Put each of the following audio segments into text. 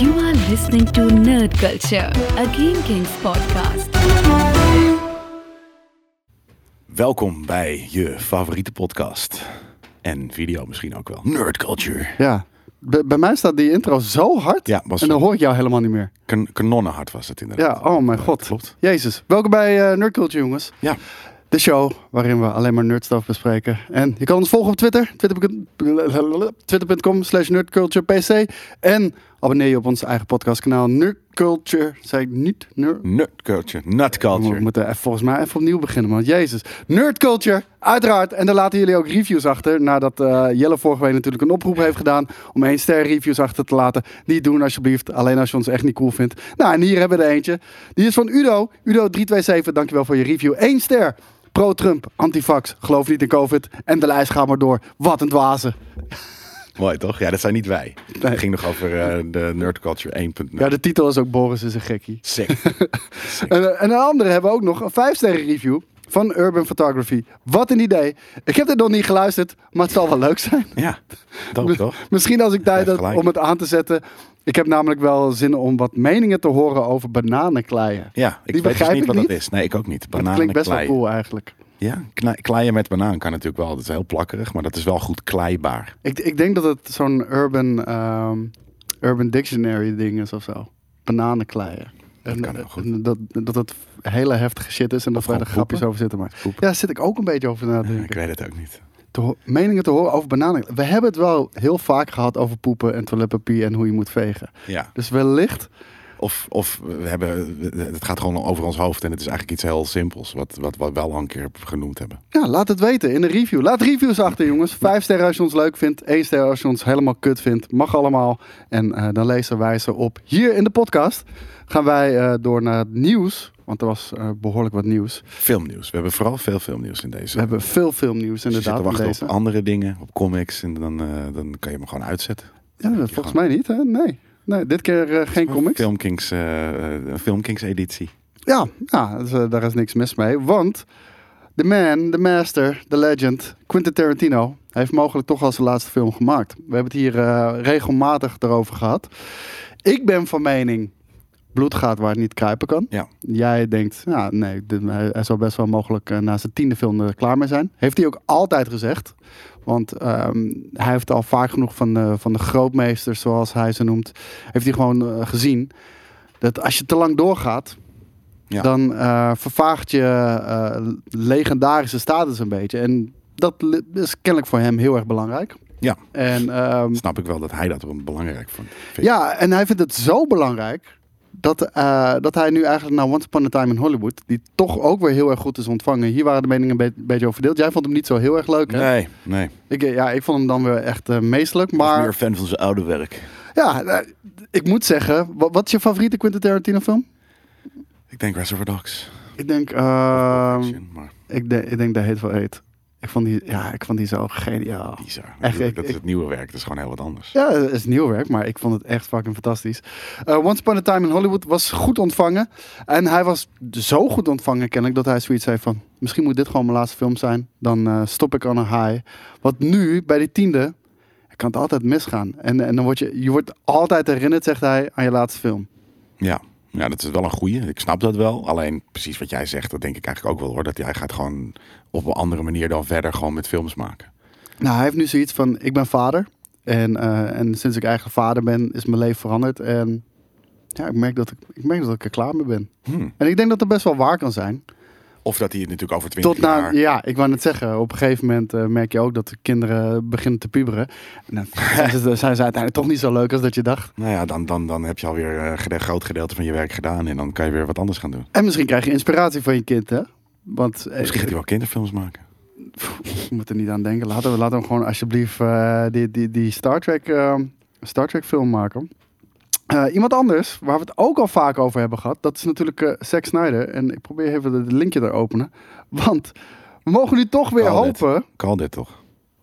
You are listening to Nerd Culture, a Game Kings podcast. Welkom bij je favoriete podcast. En video misschien ook wel. Nerd Culture. Ja. Bij, bij mij staat die intro zo hard. Ja, was en dan hoor ik jou helemaal niet meer. kan kanonnenhard was het inderdaad. Ja, oh mijn god. Klopt. Jezus. Welkom bij eh Nerd Culture, jongens. Ja, De show waarin we alleen maar nerdstuff bespreken. En je kan ons volgen op Twitter. Twitter- Twitter.com slash nerdculturepc. En abonneer je op ons eigen podcastkanaal Nerd Culture. Zei ik niet? Nerd? Nerd Culture. Nut We Culture. moeten even, volgens mij even opnieuw beginnen, man. Jezus. Nerd Culture, uiteraard. En daar laten jullie ook reviews achter. Nadat eh, Jelle vorige week natuurlijk een oproep heeft gedaan om één ster reviews achter te laten. Niet doen alsjeblieft. Alleen als je ons echt niet cool vindt. Nou, en hier hebben we er eentje. Die is van Udo. Udo327, dankjewel voor je review. Eén ster. Pro-Trump, antifax, geloof niet in COVID. En de lijst gaat maar door. Wat een dwazen. Mooi toch? Ja, dat zijn niet wij. Nee. Het ging nog over eh, de Nerd Culture 1.0. Ja, de titel is ook Boris is een gekkie. Sick. Sick. En, eh, en een andere hebben we ook nog een 5 sterren review van Urban Photography. Wat een idee. Ik heb dit nog niet geluisterd, maar het zal wel leuk zijn. Ja, dope toch? Misschien als ik tijd heb om het aan te zetten. Ik heb namelijk wel zin om wat meningen te horen over bananenkleien. Ja, ik Die weet dus niet wat niet. dat is. Nee, ik ook niet. Dat Bananen klinkt best wel cool eigenlijk. Ja, kle- kleien met banaan kan natuurlijk wel. Dat is heel plakkerig, maar dat is wel goed kleibaar. Ik, ik denk dat het zo'n urban, ehm, urban dictionary ding is of zo. Bananenkleien. En, kan heel goed. en dat, dat het hele heftige shit is en dat wij er grapjes over zitten. Maar Poepen? ja, daar zit ik ook een beetje over na te Ja, denken. ik weet het ook niet. te meningen te horen over bananen. We hebben het wel heel vaak gehad over poepen en toiletpapier en hoe je moet vegen. Ja. Dus wellicht, Of, of we hebben, het gaat gewoon over ons hoofd en het is eigenlijk iets heel simpels, wat, wat we wel al een keer genoemd hebben. ja, laat het weten in een review. Laat reviews achter, jongens. Vijf sterren als je ons leuk vindt. één ster als je ons helemaal kut vindt. Mag allemaal. En eh, dan lezen wij ze op. Hier in de podcast gaan wij eh, door naar het nieuws. Want er was eh, behoorlijk wat nieuws. Filmnieuws. We hebben vooral veel filmnieuws in deze. We hebben veel filmnieuws inderdaad zit te wachten deze. op andere dingen, op comics, en dan, dan kan je hem gewoon uitzetten. Ja, volgens mij niet, hè? Nee. Nee, dit keer eh, geen comics. Filmkings, eh, eh, Filmkings editie. Ja, ja dus, daar is niks mis mee. Want de man, de master, de legend, Quentin Tarantino... heeft mogelijk toch al zijn laatste film gemaakt. We hebben het hier regelmatig erover gehad. Ik ben van mening... Bloed gaat waar het niet kruipen kan. Ja. Jij denkt, ja, nee, hij, zal best wel mogelijk na zijn tiende film er klaar mee zijn. Heeft hij ook altijd gezegd. Want ehm, hij heeft al vaak genoeg van de, van de grootmeesters, zoals hij ze noemt, heeft hij gewoon eh, gezien. Dat als je te lang doorgaat, Ja. dan eh, vervaagt je eh, legendarische status een beetje. En dat is kennelijk voor hem heel erg belangrijk. Ja, En ehm, snap ik wel dat hij dat belangrijk vond. Vind- ja, en hij vindt het zo belangrijk dat, eh, dat hij nu eigenlijk naar Once Upon a Time in Hollywood, die toch ook weer heel erg goed is ontvangen. Hier waren de meningen een be- beetje over verdeeld. Jij vond hem niet zo heel erg leuk, hè? Nee, nee. Ik, eh, ja, ik vond hem dan weer echt eh, meestelijk. Ik Maar meer fan van zijn oude werk. ja, ik moet zeggen, wat, wat is je favoriete Quentin Tarantino film? Ik denk Reservoir Dogs. Ik denk, ehm, ik, denk ik denk The Hateful Eight. Ik vond die, ja, ik vond die zo geniaal. bizar. Echt, ik- dat is ik- het nieuwe werk. Dat is gewoon heel wat anders. Ja, het is nieuw werk, maar ik vond het echt fucking fantastisch. Eh, Once Upon a Time in Hollywood was goed ontvangen. En hij was zo goed ontvangen, kennelijk, dat hij zoiets zei van... Misschien moet dit gewoon mijn laatste film zijn. Dan eh, stop ik aan een high. Want nu, bij die tiende, kan het altijd misgaan. En, en dan word je, je wordt altijd herinnerd, zegt hij, aan je laatste film. Ja. Ja, dat is wel een goeie. Ik snap dat wel. Alleen precies wat jij zegt, dat denk ik eigenlijk ook wel hoor. Dat hij gaat gewoon op een andere manier dan verder gewoon met films maken. Nou, hij heeft nu zoiets van, ik ben vader. En, eh, en sinds ik eigenlijk vader ben, is mijn leven veranderd. En ja, ik merk dat ik, ik, merk dat ik er klaar mee ben. Hmm. En ik denk dat dat best wel waar kan zijn. Of dat hij het natuurlijk over twintig Tot na, jaar... ja, ik wou net zeggen, op een gegeven moment eh, merk je ook dat de kinderen beginnen te puberen. En dan zijn ze, zijn ze uiteindelijk toch niet zo leuk als dat je dacht. Nou ja, dan, dan, dan heb je alweer een gede- groot gedeelte van je werk gedaan. En dan kan je weer wat anders gaan doen. En misschien krijg je inspiratie van je kind, hè? Want eh, Misschien gaat hij wel kinderfilms maken. ik moet er niet aan denken. Laten we, laten we gewoon alsjeblieft eh, die, die, die Star, Trek, eh, Star Trek film maken. Eh, iemand anders, waar we het ook al vaak over hebben gehad, dat is natuurlijk Zack Snyder. En ik probeer even het linkje te openen. Want we mogen nu toch weer Call hopen Call dit toch?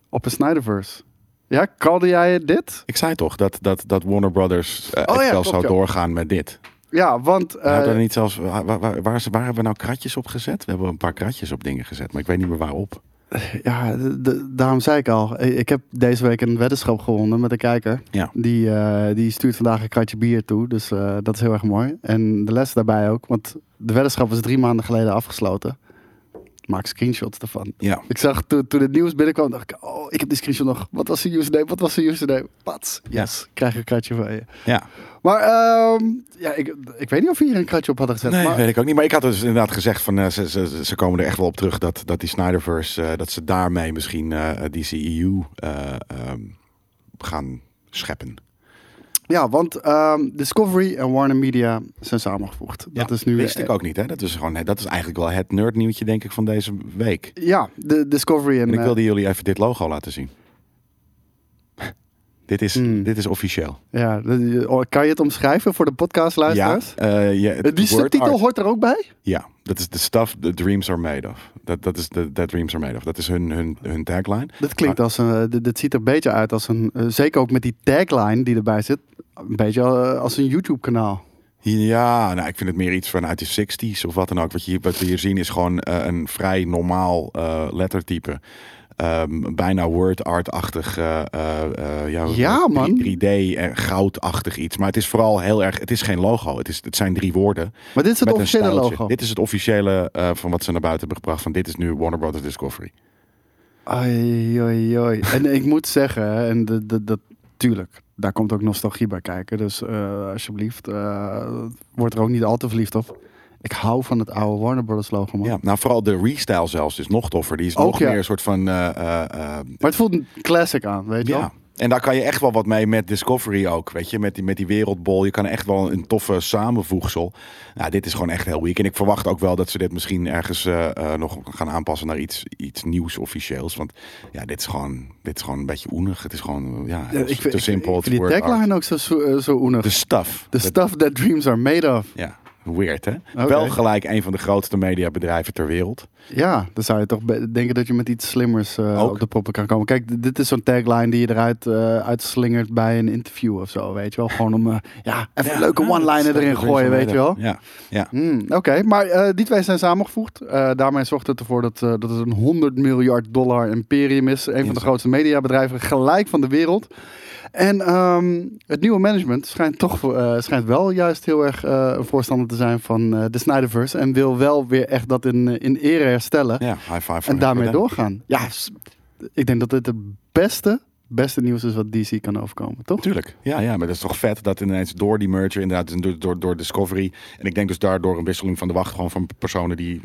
op een Snyderverse. Ja, kalde jij dit? Ik zei toch dat, dat, dat Warner Brothers Oh ja, klopt, zou doorgaan met dit. Ja, want... eh, Hadden er niet zelfs, waar, waar, waar, waar hebben we nou kratjes op gezet? We hebben een paar kratjes op dingen gezet, maar ik weet niet meer waarop. Ja, de- daarom zei ik al. Ik heb deze week een weddenschap gewonnen met een kijker. Ja. Die, eh, die stuurt vandaag een kratje bier toe. Dus eh, dat is heel erg mooi. En de les daarbij ook. Want de weddenschap was drie maanden geleden afgesloten. Maak screenshots ervan. Ja. Ik zag toen, toen het nieuws binnenkwam, dacht ik, oh, ik heb die screenshot nog. Wat was de username? Wat was de username? Pats. Yes, krijg een kratje van je. Ja. Maar ehm, ja, ik, ik weet niet of we hier een kratje op hadden gezet. Nee, maar, weet ik ook niet. Maar ik had dus inderdaad gezegd van eh, ze, ze, ze komen er echt wel op terug dat, dat die Snyderverse, eh, dat ze daarmee misschien eh die CEU eh, ehm, gaan scheppen. Ja, want ehm, Discovery en Warner Media zijn samengevoegd. Dat is nu wist ik ook niet. Hè? Dat is gewoon, dat is eigenlijk wel het nerdnieuwtje denk ik van deze week. Ja, de Discovery en, En ik eh, wilde jullie even dit logo laten zien. Dit, is, Hmm. dit is officieel. ja, oh, kan je het omschrijven voor de podcastluisteraars? ja, Eh, het Die subtitel art. hoort er ook bij? Ja, dat is de stuff the dreams are made of. Dat, dat is de that dreams are made of. Dat is hun, hun, hun tagline. Dat klinkt als een. eh, dit ziet er een beetje uit als een. eh, zeker ook met die tagline die erbij zit. Een beetje als een YouTube-kanaal. Ja, nou, ik vind het meer iets vanuit de 60s of wat dan ook. Wat, je, wat we hier zien is gewoon een vrij normaal lettertype. Ehm, bijna word art-achtig. eh, eh, eh, ja, Ja, man. 3D en goudachtig iets. Maar het is vooral heel erg. Het is geen logo. Het, is, het zijn drie woorden. Maar dit is het officiële logo. Dit is het officiële van wat ze naar buiten hebben gebracht. Van dit is nu Warner Brothers Discovery. Oei. En ik moet zeggen, en dat, dat, dat, tuurlijk, daar komt ook nostalgie bij kijken. Dus alsjeblieft, eh word er ook niet al te verliefd op. Ik hou van het oude Warner Brothers logo, man. Ja, nou vooral de restyle zelfs is nog toffer. Die is Ook, nog ja. meer een soort van... eh, eh, eh, Maar het voelt een classic aan, weet je wel? Ja. En daar kan je echt wel wat mee met Discovery ook. Weet je, met die, met die wereldbol. Je kan echt wel een toffe samenvoegsel. Nou, dit is gewoon echt heel weak. En ik verwacht ook wel dat ze dit misschien ergens nog gaan aanpassen naar iets, iets nieuws officieels. Want ja, dit is gewoon, dit is gewoon een beetje oenig. Het is gewoon ja, Ja, ik, te ik- simpel. Ik, vind die art. tagline ook zo, zo, oenig. De stuff. The Dat- stuff that dreams are made of. ja, weird hè. Wel gelijk een van de grootste mediabedrijven ter wereld. Ja, dan zou je toch denken dat je met iets slimmers Ook. op de proppen kan komen. Kijk, dit is zo'n tagline die je eruit eh, uitslingert bij een interview of zo, weet je wel. Gewoon om, eh, ja, even leuke Ja, one-liner erin gooien, weet je wel. Ja, ja. Hmm, Oké, maar die twee zijn samengevoegd. Daarmee zorgt het ervoor dat, dat het een 100 miljard dollar imperium is. Een van de grootste mediabedrijven gelijk van de wereld. En ehm, het nieuwe management schijnt toch eh, schijnt wel juist heel erg eh, een voorstander te zijn van eh, de Snyderverse. En wil wel weer echt dat in, in ere herstellen. ja high five en daarmee doorgaan. Ja, ik denk dat dit het beste, beste nieuws is wat DC kan overkomen, toch? Tuurlijk. Ja, ja, maar dat is toch vet dat ineens door die merger, inderdaad, door, door, door Discovery. En ik denk dus daardoor een wisseling van de wacht gewoon van personen die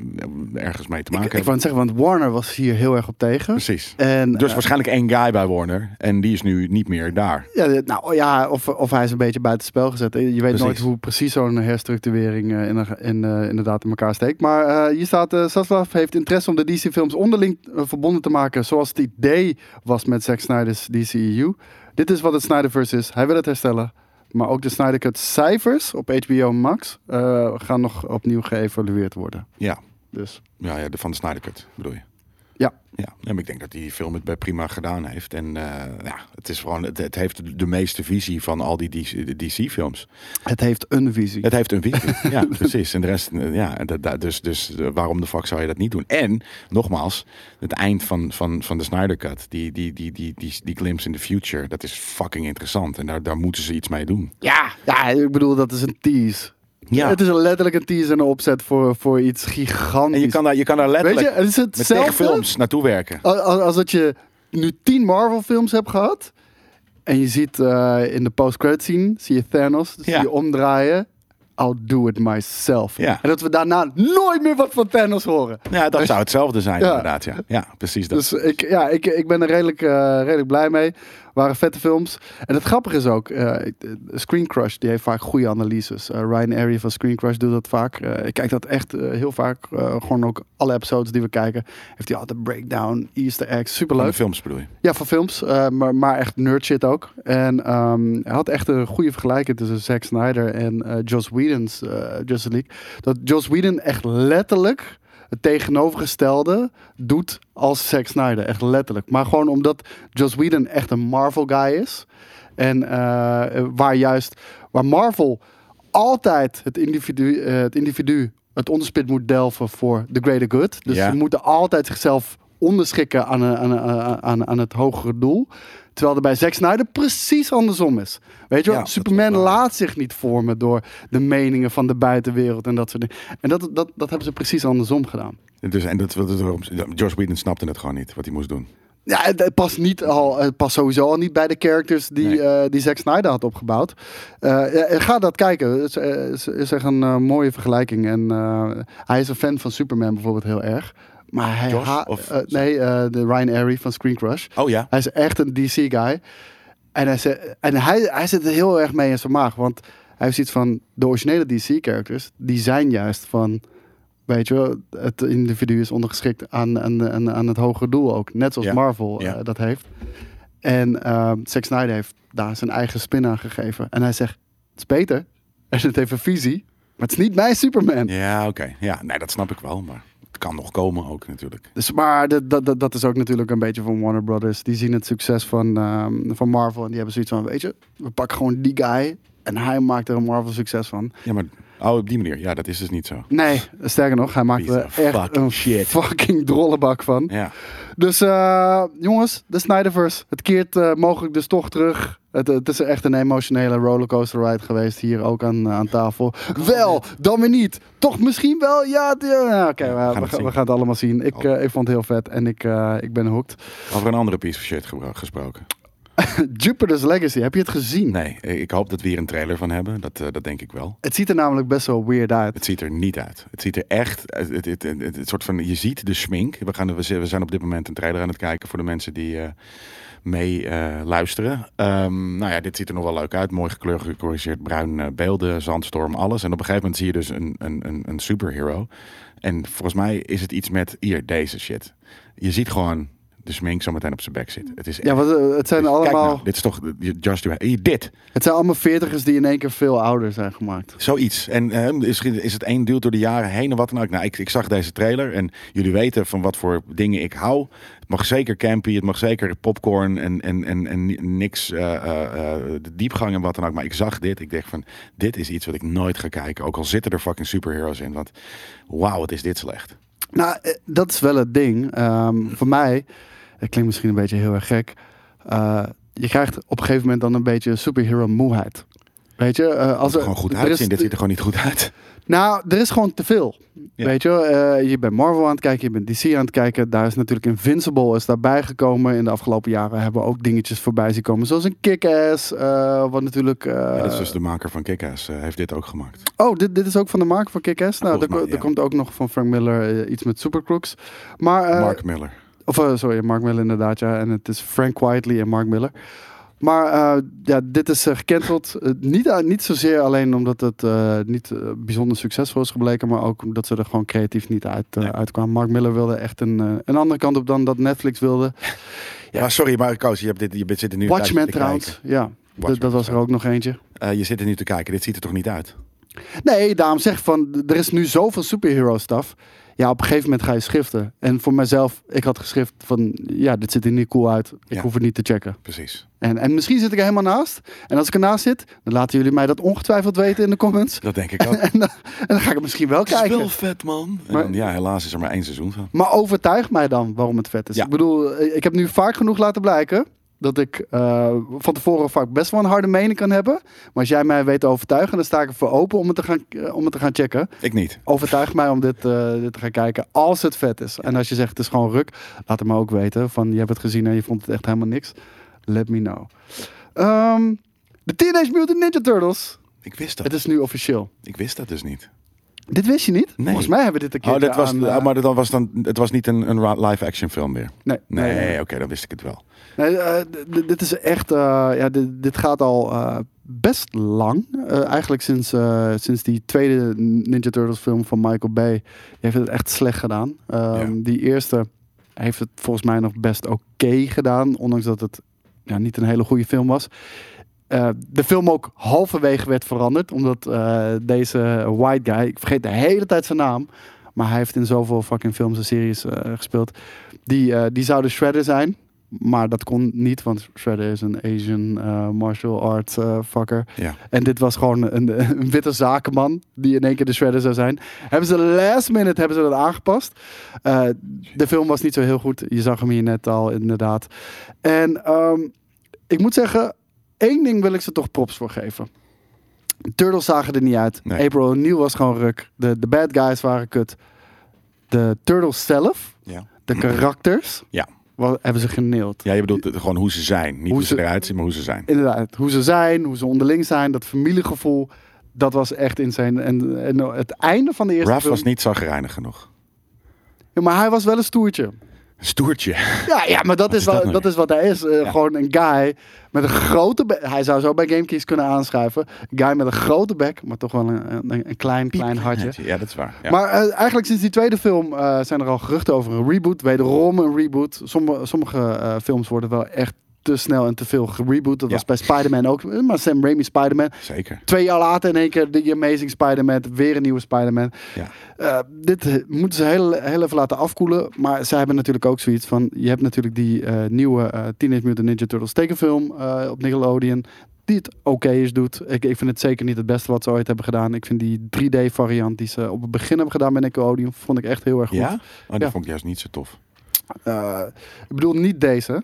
eh, ergens mee te maken Ik, ik hebben. wou het zeggen, want Warner was hier heel erg op tegen. Precies. En, Dus eh, waarschijnlijk één guy bij Warner. En die is nu niet meer daar. Ja, dit- nou ja, of, of hij is een beetje buiten spel gezet. Je weet Precies. nooit hoe precies zo'n herstructurering eh, in, eh, inderdaad in elkaar steekt. Maar eh, hier staat, eh Zaslav heeft interesse om de DC-films onderling eh, verbonden te maken. Zoals het idee was met Zack Snyder's DCEU. Dit is wat het Snyderverse is. Hij wil het herstellen. Maar ook de Snyder Cut cijfers op HBO Max eh, gaan nog opnieuw geëvalueerd worden. Ja, Dus ja, ja de, van de Snyder Cut bedoel je. Ja, Ja, en ik denk dat die film het bij prima gedaan heeft. En eh, ja, het is gewoon, het, het heeft de meeste visie van al die DC-films. het heeft een visie. Het heeft een visie. ja, precies. En de rest, eh, ja, en dat- dat- dus, dus eh, waarom de fuck zou je dat niet doen? En nogmaals, het eind van, van, van de Snyder Cut, die, die, die, die, die, die glimpse in the future, dat is fucking interessant. En daar, daar moeten ze iets mee doen. Ja, ja, ik bedoel, dat is een tease. Ja. Het is letterlijk een tease en een opzet voor, voor iets gigantisch. En je kan daar, je kan daar Weet letterlijk je, het is met hetzelfde tegenfilms naartoe werken. als, als, dat je nu tien Marvel films hebt gehad en je ziet eh, in de post-credit scene, zie je Thanos, zie je omdraaien. I'll do it myself. Ja. En dat we daarna nooit meer wat van Thanos horen. Ja, dat zou hetzelfde zijn Ja. inderdaad. Ja, ja precies dat. Dus ik, ja, ik, ik ben er redelijk, eh, redelijk blij mee. Waren vette films. En het grappige is ook, eh, Screen Crush die heeft vaak goede analyses. Eh, Ryan Airy van Screen Crush doet dat vaak. Ik kijk dat echt heel vaak. gewoon ook alle episodes die we kijken. Heeft hij altijd breakdown, easter eggs. Van Superleuk. films bedoel je? Ja, van films. maar, maar echt nerd shit ook. En ehm, hij had echt een goede vergelijking tussen Zack Snyder en Joss Whedon's Justice League. Dat Joss Whedon echt letterlijk het tegenovergestelde doet als Zack Snyder. Echt letterlijk. Maar gewoon omdat Joss Whedon echt een Marvel guy is. En eh, waar juist, waar Marvel altijd het individu, eh, het individu het onderspit moet delven voor the greater good. Dus Ja. ze moeten altijd zichzelf onderschikken aan, een- aan, een- aan, aan het hogere doel. Terwijl er bij Zack Snyder precies andersom is. Weet je wel, Ja, Superman laat zich niet vormen door de meningen van de buitenwereld en dat soort dingen. En dat, dat, dat hebben ze precies andersom gedaan. Dus, en dat, dat, dat, Josh Whedon snapte het gewoon niet, wat hij moest doen. Ja, het, past niet al, het past sowieso al niet bij de characters die, Nee. eh, die Zack Snyder had opgebouwd. Eh, ga dat kijken. Het is, eh, is, is echt een eh, mooie vergelijking. En eh, hij is een fan van Superman bijvoorbeeld heel erg. Maar hij Josh, ha- of- eh, nee, eh, de Ryan Airy van Screen Crush. Oh ja? Hij is echt een DC-guy. En, hij, en hij, hij zit er heel erg mee in zijn maag. Want hij heeft iets van de originele DC-characters. Die zijn juist van. Weet je, wel, het individu is ondergeschikt aan, aan, aan, aan het hogere doel ook. Net zoals Ja. Marvel Ja. eh, dat heeft. En ehm Zack Snyder heeft daar zijn eigen spin aan gegeven. En hij zegt: Het is beter. En het heeft een visie. Maar het is niet mijn Superman. Ja, oké. Ja, nee, dat snap ik wel, maar kan nog komen ook natuurlijk. Dus, maar dat, dat, dat, is ook natuurlijk een beetje van Warner Brothers. Die zien het succes van, ehm, van Marvel. En die hebben zoiets van, weet je, we pakken gewoon die guy. En hij maakt er een Marvel succes van. Ja, maar oh, op die manier. Ja, dat is dus niet zo. Nee, sterker nog, hij maakt er echt fucking een shit. fucking drollebak van. Ja. Dus eh, jongens, de Snyderverse. Het keert eh, mogelijk dus toch terug. Het, het is echt een emotionele rollercoaster ride geweest hier ook aan, aan tafel. Wel, dan weer niet. Toch misschien wel? Ja, ja, oké, we, we, gaan- zien. we gaan het allemaal zien. Ik, eh, ik vond het heel vet en ik, eh, ik ben hooked. Over een andere piece of shit gesproken. Jupiter's Legacy, heb je het gezien? Nee, ik hoop dat we hier een trailer van hebben. Dat, eh, dat denk ik wel. Het ziet er namelijk best wel weird uit. Het ziet er niet uit. Het ziet er echt. Het, het, het, het- het soort van. Je ziet de schmink. We, gaan, we zijn- op dit moment een trailer aan het kijken voor de mensen die eh, mee eh, luisteren. Ehm, nou ja, dit ziet er nog wel leuk uit. Mooi gekleurd, gecorrigeerd, bruin beelden, zandstorm, alles. En op een gegeven moment zie je dus een, een, een, een superhero. En volgens mij is het iets met hier deze shit. Je ziet gewoon de schmink zo meteen op zijn bek zit. Het is Ja, want eh, het zijn Kijk allemaal, nou, dit is toch just dit. het zijn allemaal veertigers die in één keer veel ouder zijn gemaakt. Zoiets. En eh, is, is het één duwt door de jaren heen en wat dan ook. Nou, ik, ik zag deze trailer en jullie weten van wat voor dingen ik hou. Het mag zeker campy, het mag zeker popcorn en, en, en, en ni- niks eh, de diepgang en wat dan ook. Maar ik zag dit. Ik dacht van, dit is iets wat ik nooit ga kijken. Ook al zitten er fucking superheroes in. Want wauw, wat is dit slecht. Nou, dat is wel het ding. Ehm, voor mij, klinkt misschien een beetje heel erg gek. eh, je krijgt op een gegeven moment dan een beetje superhero moeheid. Weet je, eh, als er gewoon goed uitzien. is- Dit ziet er gewoon niet goed uit. Nou, er is gewoon te veel. Ja. Weet je, eh, je bent Marvel aan het kijken, je bent DC aan het kijken. Daar is natuurlijk Invincible is daarbij gekomen. In de afgelopen jaren hebben we ook dingetjes voorbij zien komen. Zoals een Kick-Ass, wat natuurlijk... Ja, dit is dus de maker van Kick-Ass. heeft dit ook gemaakt. Oh, dit, dit is ook van de maker van Kick-Ass? Nou, er, er ja. komt ook nog van Frank Miller iets met Supercrooks. Maar, Mark Miller. Of eh, sorry, Mark Miller inderdaad, ja. En het is Frank Quietly en Mark Miller. Maar eh, ja, dit is uh, gecanceld. Niet, niet zozeer alleen omdat het niet bijzonder succesvol is gebleken, maar ook omdat ze er gewoon creatief niet uit, uitkwamen. Mark Miller wilde echt een, een andere kant op dan dat Netflix wilde. Ja, sorry, maar je, hebt dit, je zit er nu Watchmen trouwens, ja. Watchmen Dat- was er ook nog eentje. Je zit er nu te kijken. Dit ziet er toch niet uit? Nee, daarom zeg ik van, er is nu zoveel superhero stuff. Ja, op een gegeven moment ga je schriften. En voor mezelf, ik had geschrift van, ja, dit ziet er niet cool uit. Ik Ja. hoef het niet te checken. Precies. En, en misschien zit ik er helemaal naast. En als ik ernaast zit, dan laten jullie mij dat ongetwijfeld weten in de comments. Dat denk ik ook. En dan, en dan ga ik het misschien wel kijken. vet, man. En Maar- dan, ja, helaas is er maar één seizoen van. Maar overtuig mij dan waarom het vet is. Ja. Ik bedoel, ik heb nu vaak genoeg laten blijken dat ik eh, van tevoren vaak best wel een harde mening kan hebben. Maar als jij mij weet te overtuigen, dan sta ik ervoor open om het te gaan, eh, om het te gaan checken. Ik niet. Overtuig mij om dit, eh, dit te gaan kijken als het vet is. En als je zegt het is gewoon ruk, laat het me ook weten. Van je hebt het gezien en je vond het echt helemaal niks. Let me know. Ehm, de Teenage Mutant Ninja Turtles. Ik wist dat. Het is nu officieel. Ik wist dat dus niet. Dit wist je niet? Nee. Volgens mij hebben we dit een keer Oh, dat was, aan... eh, oh, maar dan was dan, het was niet een, een live-action film meer. nee, Nee, oké, dan wist ik het wel. Nee, eh, dit is echt, eh, ja, dit, dit gaat al eh, best lang. Eh, eigenlijk sinds, eh, sinds die tweede Ninja Turtles film van Michael Bay. Die heeft het echt slecht gedaan. Ehm, Ja. Die eerste heeft het volgens mij nog best oké gedaan. Ondanks dat het ja, niet een hele goede film was. Eh, de film ook halverwege werd veranderd. Omdat eh, deze white guy, ik vergeet de hele tijd zijn naam. Maar hij heeft in zoveel fucking films en series eh, gespeeld. Die, die zou de Shredder zijn. Maar dat kon niet, want Shredder is een Asian martial arts fucker. Ja. En dit was gewoon een, een witte zakenman die in één keer de Shredder zou zijn. Hebben ze last minute hebben ze dat aangepast. De film was niet zo heel goed. Je zag hem hier net al, inderdaad. En ehm, ik moet zeggen, één ding wil ik ze toch props voor geven. De Turtles zagen er niet uit. Nee. April O'Neil was gewoon ruk. De, de bad guys waren kut. De Turtles zelf, Ja. de karakters, Ja. wa- hebben ze geneeld. ja, je bedoelt gewoon hoe ze zijn. Niet hoe, Hoe ze eruit zien, maar hoe ze zijn. Inderdaad, hoe ze zijn, hoe ze onderling zijn, dat familiegevoel, dat was echt insane. En, en het einde van de eerste Raf film... was niet zagrijnig genoeg. Ja, maar hij was wel een stoertje. Stoertje. Ja, ja maar dat, Wat is, wel, dat dat, nou is wat hij is. Eh, Ja. Gewoon een guy met een grote bek. Hij zou zo bij GameKeys kunnen aanschrijven. Een guy met een grote bek, maar toch wel een, een, een klein, klein hartje. Ja, dat is waar. Ja. Maar eh, eigenlijk sinds die tweede film eh, zijn er al geruchten over een reboot. Wederom een reboot. Sommige, sommige films worden wel echt te snel en te veel gereboot. Dat Ja. was bij Spider-Man ook. Eh, Maar Sam Raimi Spider-Man. Zeker. Twee jaar later in één keer The Amazing Spider-Man. Weer een nieuwe Spider-Man. Ja. Eh, dit eh, moeten ze heel, heel even laten afkoelen. Maar zij hebben natuurlijk ook zoiets van... Je hebt natuurlijk die nieuwe eh, Teenage Mutant Ninja Turtles tekenfilm op Nickelodeon. Die het oké is doet. Ik, ik vind het zeker niet het beste wat ze ooit hebben gedaan. Ik vind die 3D variant die ze op het begin hebben gedaan bij Nickelodeon... vond ik echt heel erg goed. Ja? Oh, die Ja. vond ik juist niet zo tof. Ik bedoel niet deze.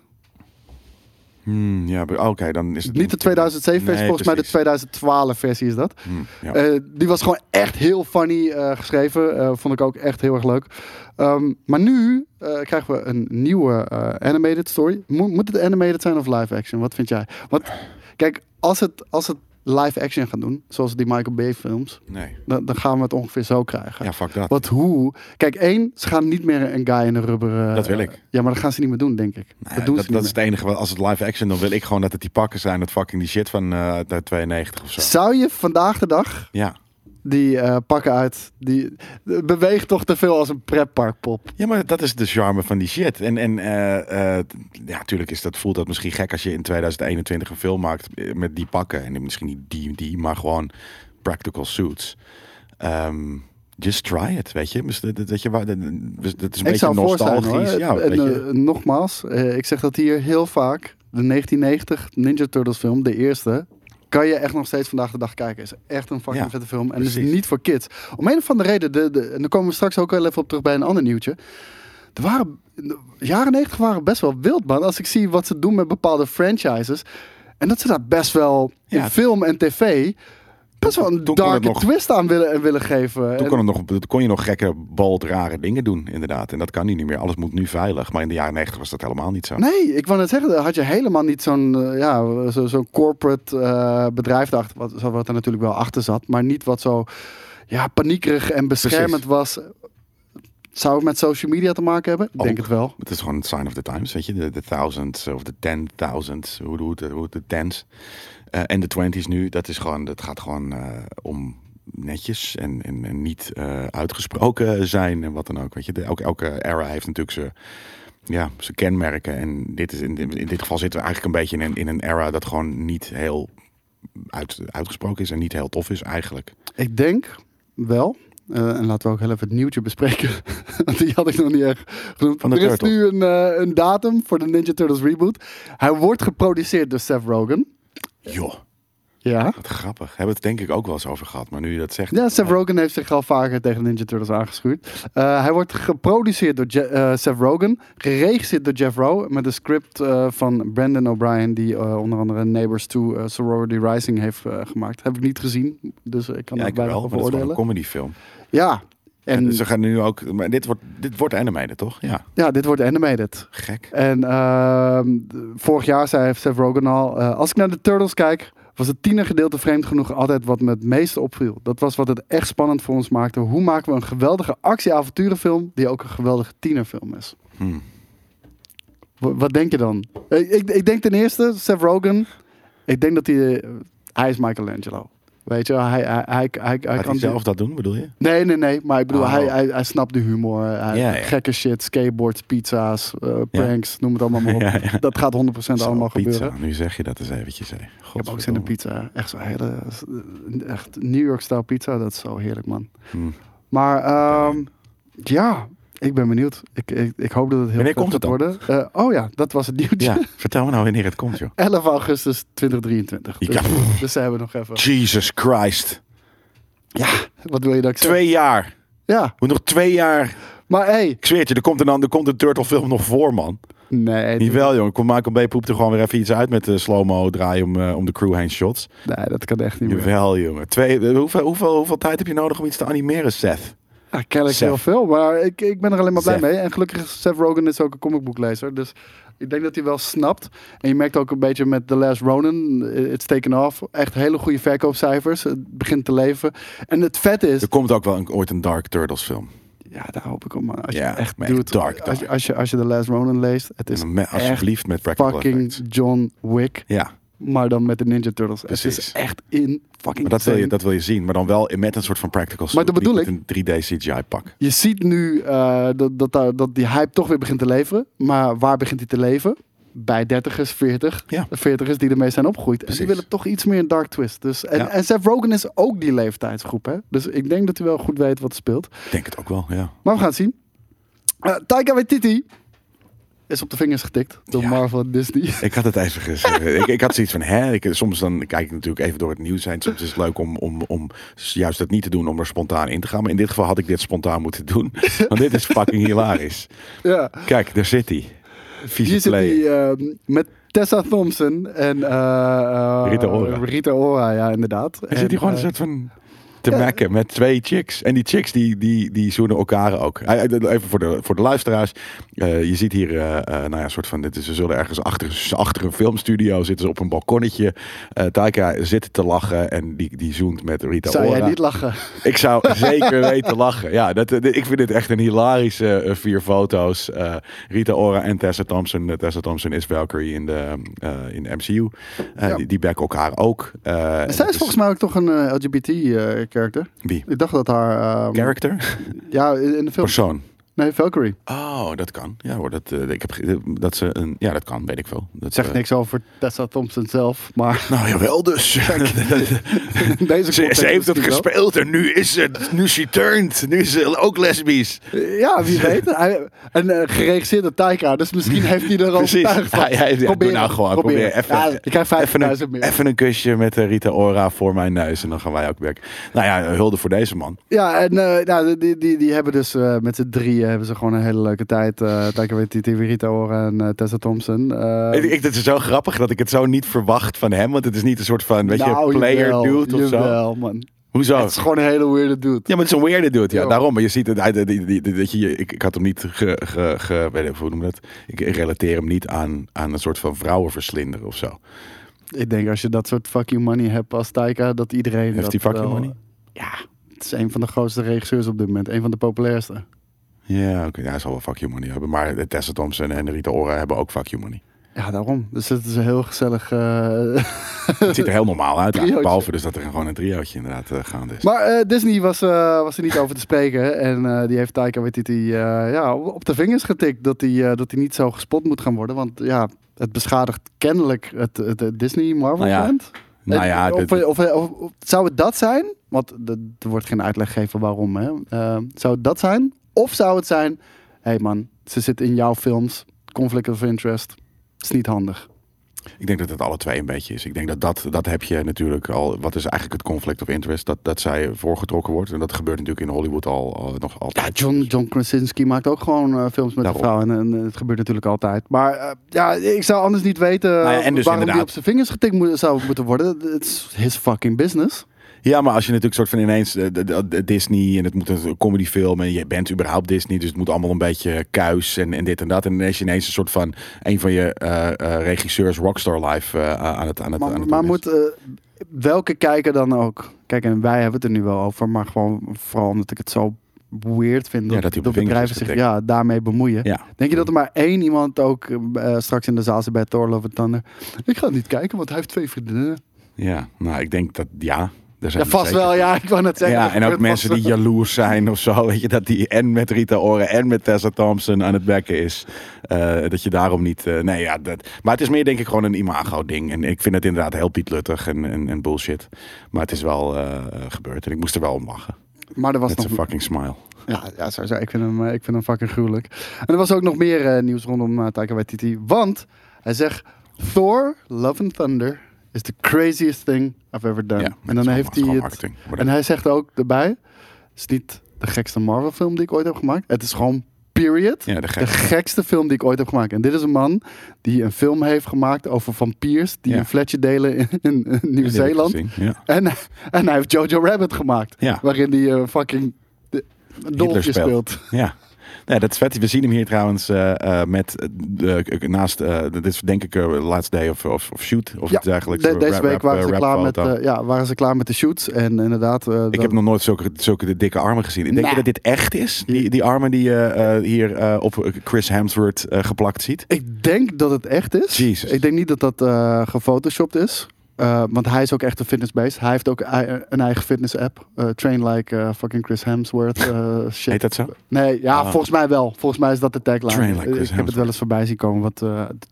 Hmm, ja, maar- oké, dan is het... Niet de 2007 versie. Nee, volgens mij de precies. 2012 versie is dat. Hmm, ja. Eh, die was gewoon echt heel funny eh, geschreven. Eh, vond ik ook echt heel erg leuk. Ehm, maar nu krijgen we een nieuwe animated story. Mo- moet het animated zijn of live action? Wat vind jij? Want kijk, als het, als het live action gaan doen, zoals die Michael Bay films, nee. dan, dan gaan we het ongeveer zo krijgen. Ja, fuck dat. Wat hoe? Kijk, één, ze gaan niet meer een guy in een rubber. eh, Dat wil ik. Ja, maar dat gaan ze niet meer doen, denk ik. Dat doen dat, ze dat niet is het enige. Wat, als het live action, dan wil ik gewoon dat het die pakken zijn. Dat fucking die shit van eh de 92 of zo. Zou je vandaag de dag Ja. Die eh, pakken uit, die beweegt toch te veel als een pretparkpop? ja, maar dat is de charme van die shit. En, en eh, eh, ja, natuurlijk is dat, voelt dat misschien gek als je in 2021 een film maakt met die pakken. En misschien niet die, die, maar gewoon practical suits. Ehm, just try it, weet je. Dus dat, dat, dat je, dat, is een Ik beetje zijn nostalgisch. hoor. Ja, en, weet je. nogmaals, ik zeg dat hier heel vaak. De 1990 Ninja Turtles film, de eerste. Kan je echt nog steeds vandaag de dag kijken. Is echt een fucking Ja, vette film. En is niet voor kids. Om een of andere reden, de, de, en daar komen we straks ook wel even op terug bij een ander nieuwtje. Er waren, de jaren 90 waren best wel wild, man. Als ik zie wat ze doen met bepaalde franchises. En dat ze daar best wel in Ja. film en tv. Best wel een nog- twist aan willen, en willen geven. Toen En- kon, het nog, kon je nog gekke, bold, rare dingen doen, inderdaad. En dat kan nu niet meer. Alles moet nu veilig. Maar in de jaren 90 was dat helemaal niet zo. Nee, ik wou net zeggen, daar had je helemaal niet zo'n eh, ja, zo, zo'n corporate eh, bedrijf dacht, wat, wat er natuurlijk wel achter zat, maar niet wat zo ja, paniekerig en beschermend was. Zou het met social media te maken hebben? Ik denk het wel. Het is gewoon een sign of the times, weet je. De, de thousands of de ten thousands, hoe hoe het, hoe de tens. Eh, en de twenties nu, dat is gewoon, dat gaat gewoon eh, om netjes en, en, en niet eh, uitgesproken zijn en wat dan ook. Weet je, de, elke, elke era heeft natuurlijk zijn, ja, zijn kenmerken. En dit is in, in dit geval zitten we eigenlijk een beetje in een, in een era dat gewoon niet heel uit, uitgesproken is en niet heel tof is eigenlijk. Ik denk wel. Eh, en laten we ook heel even het nieuwtje bespreken. Want die had ik nog niet echt genoemd. Er is nu een, eh, een datum voor de Ninja Turtles reboot. Hij wordt geproduceerd door Seth Rogen. Joh, Ja. wat grappig. Hebben we het denk ik ook wel eens over gehad. Maar nu je dat zegt. Ja, Seth Rogen heeft zich al vaker tegen Ninja Turtles aangeschuurd. Eh, hij wordt geproduceerd door Je- Seth Rogen, geregisseerd door Jeff Rowe, met een script van Brandon O'Brien, die onder andere Neighbors 2 eh, Sorority Rising heeft gemaakt. Heb ik niet gezien, dus ik kan ja, ik bijna wel, maar dat is gewoon een comedyfilm. Ja, en En ze gaan nu ook. Maar dit wordt, dit wordt animated, toch? Ja. ja, dit wordt animated. Gek. En ehm, vorig jaar zei Seth Rogen al, eh, als ik naar de Turtles kijk, was het tienergedeelte vreemd genoeg altijd wat me het meeste opviel. Dat was wat het echt spannend voor ons maakte. Hoe maken we een geweldige actie-avonturenfilm die ook een geweldige tienerfilm is? Hmm. Wa- wat denk je dan? Ik, ik, ik denk ten eerste, Seth Rogen, ik denk dat hij, eh, hij is Michelangelo. Weet je, hij, hij, hij, hij, kan zelf dat doen, bedoel je? Nee, nee, nee. Maar ik bedoel, Oh. hij, hij, hij snapt de humor. Hij, Ja, ja. Gekke shit, skateboards, pizza's, eh, pranks, noem het allemaal maar op. Dat gaat 100% Zo, allemaal pizza. gebeuren. Nu zeg je dat eens eventjes. Hè. Ik heb ook zin in pizza. Echt zo hele, echt New York style pizza. Dat is zo heerlijk, man. Hmm. Maar ehm, ja, Ik ben benieuwd. Ik, ik, ik hoop dat het heel Wanneer komt het worden. Eh, oh ja, dat was het nieuwtje. Ja, vertel me nou wanneer het komt, joh. 11 augustus 2023. Ja. Dus, dus ze hebben nog even. Jesus Christ. Ja, wat wil je dat ik zeg? Twee jaar. Ja, Moet nog twee jaar. maar hey. Ik zweer het je, er komt een, er komt een Turtle film nog voor, man. Nee, Niet wel, jongen. Kom Michael B. poept er gewoon weer even iets uit met de slow-mo draaien om, eh, om de crew heen shots. nee, dat kan echt niet meer. Jawel, jongen. Twee, eh, hoeveel, hoeveel, hoeveel tijd heb je nodig om iets te animeren, Seth? Ja, kennelijk heel veel, maar ik, ik ben er alleen maar blij Seth. mee. En gelukkig is Seth Rogen is ook een comicboeklezer, dus ik denk dat hij wel snapt. En je merkt ook een beetje met The Last Ronin, eh, it's taken off. Echt hele goede verkoopcijfers, het begint te leven. En het vet is, Er komt ook wel een, ooit een Dark Turtles film. ja, daar hoop ik op, man. Als je Ja, echt maar doet, dark, als, je, als, je, als je The Last Ronin leest, het is alsjeblieft met fucking. John Wick, Ja, maar dan met de Ninja Turtles. Het Precies. is echt in fucking maar dat wil, je, dat wil je zien. Maar dan wel met een soort van practical Maar dat bedoel niet met een 3D CGI pak. Je ziet nu eh, dat, dat, daar- dat die hype toch weer begint te leven. Maar waar begint hij te leven? Bij dertigers, 40. Ja. 40ers die ermee zijn opgegroeid. En die willen toch iets meer een dark twist. Dus, en, Ja. en Seth Rogen is ook die leeftijdsgroep. Hè? Dus ik denk dat hij wel goed weet wat er speelt. Ik denk het ook wel, ja. Maar we gaan het zien. Eh Taika Waititi is op de vingers getikt door Ja. Marvel en Disney. Ik had het even gezegd. ik, ik had zoiets van, hè? Ik, soms dan kijk ik natuurlijk even door het nieuws heen. Soms is het leuk om, om, om juist dat niet te doen, om er spontaan in te gaan. Maar in dit geval had ik dit spontaan moeten doen. Want dit is fucking hilarisch. ja. Kijk, daar zit hij. Vieze Hier zit play. hij eh, met Tessa Thompson en eh, eh, Rita Ora. Rita Ora, ja, inderdaad. Hij zit hier gewoon En, een eh, soort van te mekken met twee chicks. En die chicks die, die, die zoenen elkaar ook. Even voor de, voor de luisteraars. Eh, je ziet hier, eh, eh, nou ja, een soort van, dit is, ze zullen ergens achter, achter een filmstudio zitten ze op een balkonnetje. Taika zit te lachen en die, die zoent met Rita Zou Ora. jij niet lachen? Ik zou zeker weten lachen. Ja, dat, ik vind dit echt een hilarische vier foto's. Rita Ora en Tessa Thompson. Tessa Thompson is Valkyrie in de, in de MCU. Ja. die, die elkaar ook. Zij is dat volgens mij ook toch een eh, LGBT-character. Wie? ik dacht dat haar... ehm, Character? Ja, in de film. Persoon. Nee, Valkyrie. Oh, dat kan. Ja hoor, dat, eh, ik heb, dat ze een, ja, dat kan, weet ik veel. Dat zegt eh, niks over Tessa Thompson zelf, maar Nou jawel dus. deze ze, ze heeft het misschien wel. gespeeld en nu is het, nu she turned. Nu is ze ook lesbisch. Ja, wie weet. Hij, en eh, geregisseerd door Taika, dus misschien heeft hij er overtuigd van. Ja, ja, ja, Probeer nou gewoon. probeer Probeer even, Ja, even, 50.000 een, meer. even een kusje met eh, Rita Ora voor mijn neus. En dan gaan wij ook weg. Nou ja, hulde voor deze man. Ja, en eh, nou, die, die, die hebben dus eh, met z'n drieën hebben ze gewoon een hele leuke tijd. eh Taika Waititi, Rita Ora en eh, Tessa Thompson. Eh, ik, ik, het is zo grappig dat ik het zo niet verwacht van hem. Want het is niet een soort van, weet nou, je, player jawel, dude of zo. jawel, man. Hoezo? Het is gewoon een hele weirde dude. Ja, maar het is een weirde dude, ja. Daarom. Maar je ziet het, die, die, die, dat je, ik, ik had hem niet ge, ge, ge- weet ik, hoe noem dat? Ik, relateer hem niet aan, aan een soort van vrouwenverslinder of zo. Ik denk als je dat soort fuck you money hebt als Taika, dat iedereen. Heeft dat hij fuck you wel- money? Ja, het is een van de grootste regisseurs op dit moment. Een van de populairste. Ja, oké. ja, hij zal wel fuck you money hebben. Maar Tessa Thompson en Rita Ora hebben ook fuck you money. Ja, daarom. Dus het is een heel gezellig. eh, Het ziet er heel normaal uit. Behalve dus dat er gewoon een triootje inderdaad eh, gaande is. Maar eh, Disney was, was er niet over te spreken. En die heeft Taika Waititi ja, op de vingers getikt dat hij, dat hij niet zo gespot moet gaan worden. Want ja, het beschadigt kennelijk het, het, het Disney Marvel Nou ja, brand. nou ja, dit- of, of, zou het dat zijn? Want er wordt geen uitleg gegeven waarom. Hè? Zou het dat zijn? Of zou het zijn, hé hey man, ze zitten in jouw films, conflict of interest. is niet handig. Ik denk dat het alle twee een beetje is. Ik denk dat dat, dat heb je natuurlijk al. Wat is eigenlijk het conflict of interest? Dat, dat zij voorgetrokken wordt. En dat gebeurt natuurlijk in Hollywood al, al nog altijd. Ja, John, John Krasinski maakt ook gewoon eh, films met Daarom. de vrouw. En, en het gebeurt natuurlijk altijd. Maar eh, ja, ik zou anders niet weten Nou ja, en dus waarom die op zijn vingers getikt moet, zou moeten worden. Het is his fucking business. Ja, maar als je natuurlijk soort van ineens eh, Disney en het moet een comedyfilm en je bent überhaupt Disney, dus het moet allemaal een beetje kuis en, en dit en dat. En dan is je ineens een soort van een van je eh, regisseurs Rockstar Life eh, aan het aan het aan Maar, het maar moet welke kijker dan ook... Kijk, en wij hebben het er nu wel over. Maar gewoon vooral omdat ik het zo weird vind. Ja, dat de vingers bedrijven zich ja, daarmee bemoeien. Ja. Denk je dat er maar één iemand ook straks in de zaal zit bij Thor Love Thunder? Ik ga het niet kijken, want hij heeft twee vriendinnen. Ja, nou ik denk dat ja. Er zijn Ja, vast zeker- wel. Ja, ik wou net zeggen. Ja, en ook mensen die jaloers zijn of zo. Weet je, dat die en met Rita Ora en met Tessa Thompson aan het bekken is. Eh, dat je daarom niet... eh, nee, ja, dat, maar het is meer denk ik gewoon een imago-ding. En ik vind het inderdaad heel pietluttig en, en, en bullshit. Maar het is wel eh, gebeurd en ik moest er wel om lachen. Maar er was nog... zijn fucking smile. Ja, ja sowieso. Ik vind hem, ik vind hem fucking gruwelijk. En er was ook nog meer nieuws rondom Taika Waititi. Want hij zegt... Thor, Love and Thunder is the craziest thing I've ever done. Ja, en dan heeft hij het... marketing. En hij zegt ook erbij... Het is niet de gekste Marvel film die ik ooit heb gemaakt. Het is gewoon period. Ja, de De gekste. film die ik ooit heb gemaakt. En dit is een man die een film heeft gemaakt over vampiers die Ja. een flatje delen in, Nieuw-Zeeland. Ja. En, en hij heeft Jojo Rabbit gemaakt. Waarin hij eh, fucking dolfje speelt. speelt. Ja. Nee, dat is vet. We zien hem hier trouwens eh, eh, met eh, de, naast, dit is denk ik last day of, of, of shoot of Ja, iets dergelijks. de- Rap- deze week rap- waren ze, klaar met, ja, waren ze klaar met de shoots. En inderdaad... ik heb nog nooit zulke, zulke dikke armen gezien. Denk je dat dit echt is? Die, die armen die je hier op Chris Hemsworth geplakt ziet? Ik denk dat het echt is. Jezus. Ik denk niet dat dat gefotoshopt is. Uh, want hij is ook echt een fitnessbeest. Hij heeft ook een eigen fitness app. Uh, train like uh, fucking Chris Hemsworth. Shit. Heet dat zo? Nee, ja, Ah. volgens mij wel. Volgens mij is dat de tagline. Train like Chris ik heb het wel eens voorbij zien komen. Want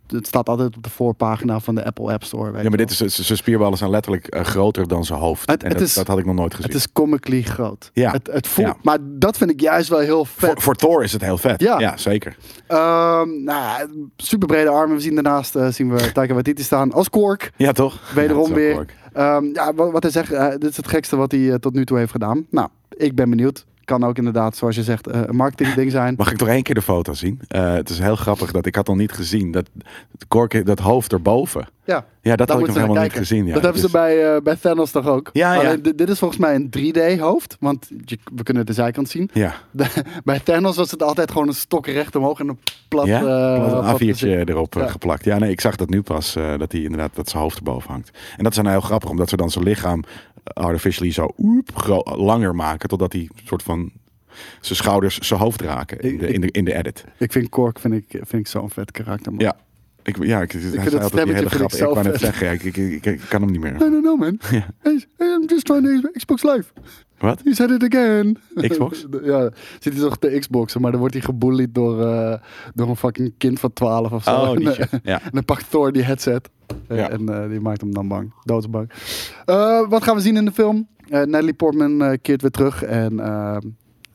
het, staat altijd op de voorpagina van de Apple App Store. Weet Ja, maar dit is, zijn spierballen zijn letterlijk eh, groter dan zijn hoofd. Het- en het dat, is- dat had ik nog nooit gezien. Het is comically groot. Ja. Het, het voelt, Ja. Maar dat vind ik juist wel heel vet. voor, voor Thor is het heel vet. Ja. Ja, zeker. Ehm, nou, super brede armen. We zien daarnaast zien we Taika Waititi staan als Kork. Ja, toch? Wederom weer. Ehm, ja, wat, wat hij zegt, eh, dit is het gekste wat hij eh, tot nu toe heeft gedaan. Nou, ik ben benieuwd. Kan ook inderdaad, zoals je zegt, eh, een marketingding zijn. Mag ik toch één keer de foto zien? Het is heel grappig dat ik had nog niet gezien dat Kork dat hoofd erboven. Ja, Ja, dat had ik nog helemaal niet gezien. Ja. dat hebben ze Dus- bij, eh, bij Thanos toch ook? Ja, ja. Alleen, dit, is volgens mij een 3D hoofd. Want je- we kunnen de zijkant zien. Ja, De- bij Thanos was het altijd gewoon een stok recht omhoog en een plat... ja? eh, een plat A4'tje gezicht. erop eh, Ja. geplakt. Ja, nee, ik zag dat nu pas, eh, dat hij inderdaad dat zijn hoofd erboven hangt. En dat is dan heel grappig, omdat ze dan zijn lichaam artificially zo oep, langer maken, totdat hij soort van zijn schouders zijn hoofd raken in de, in de, in de edit. Ik vind Kork vind ik, vind ik zo'n vet karakter, man. Ja. Ik, ja, ik, hij zei het altijd die hele ik grap. Ik zo wou net zeggen, ik, ik, ik, ik kan hem niet meer. I don't know, man. Hey, I'm just trying to Xbox Live. Wat? He said it again. Xbox? ja, zit hij toch te Xboxen, maar dan wordt hij gebullied door, eh, door een fucking kind van 12 of zo. Oh, en, shit. Ja. en dan pakt Thor die headset. Eh, Ja. En eh, die maakt hem dan bang. Doodsbang. Eh, wat gaan we zien in de film? Eh, Natalie Portman eh, keert weer terug. En eh,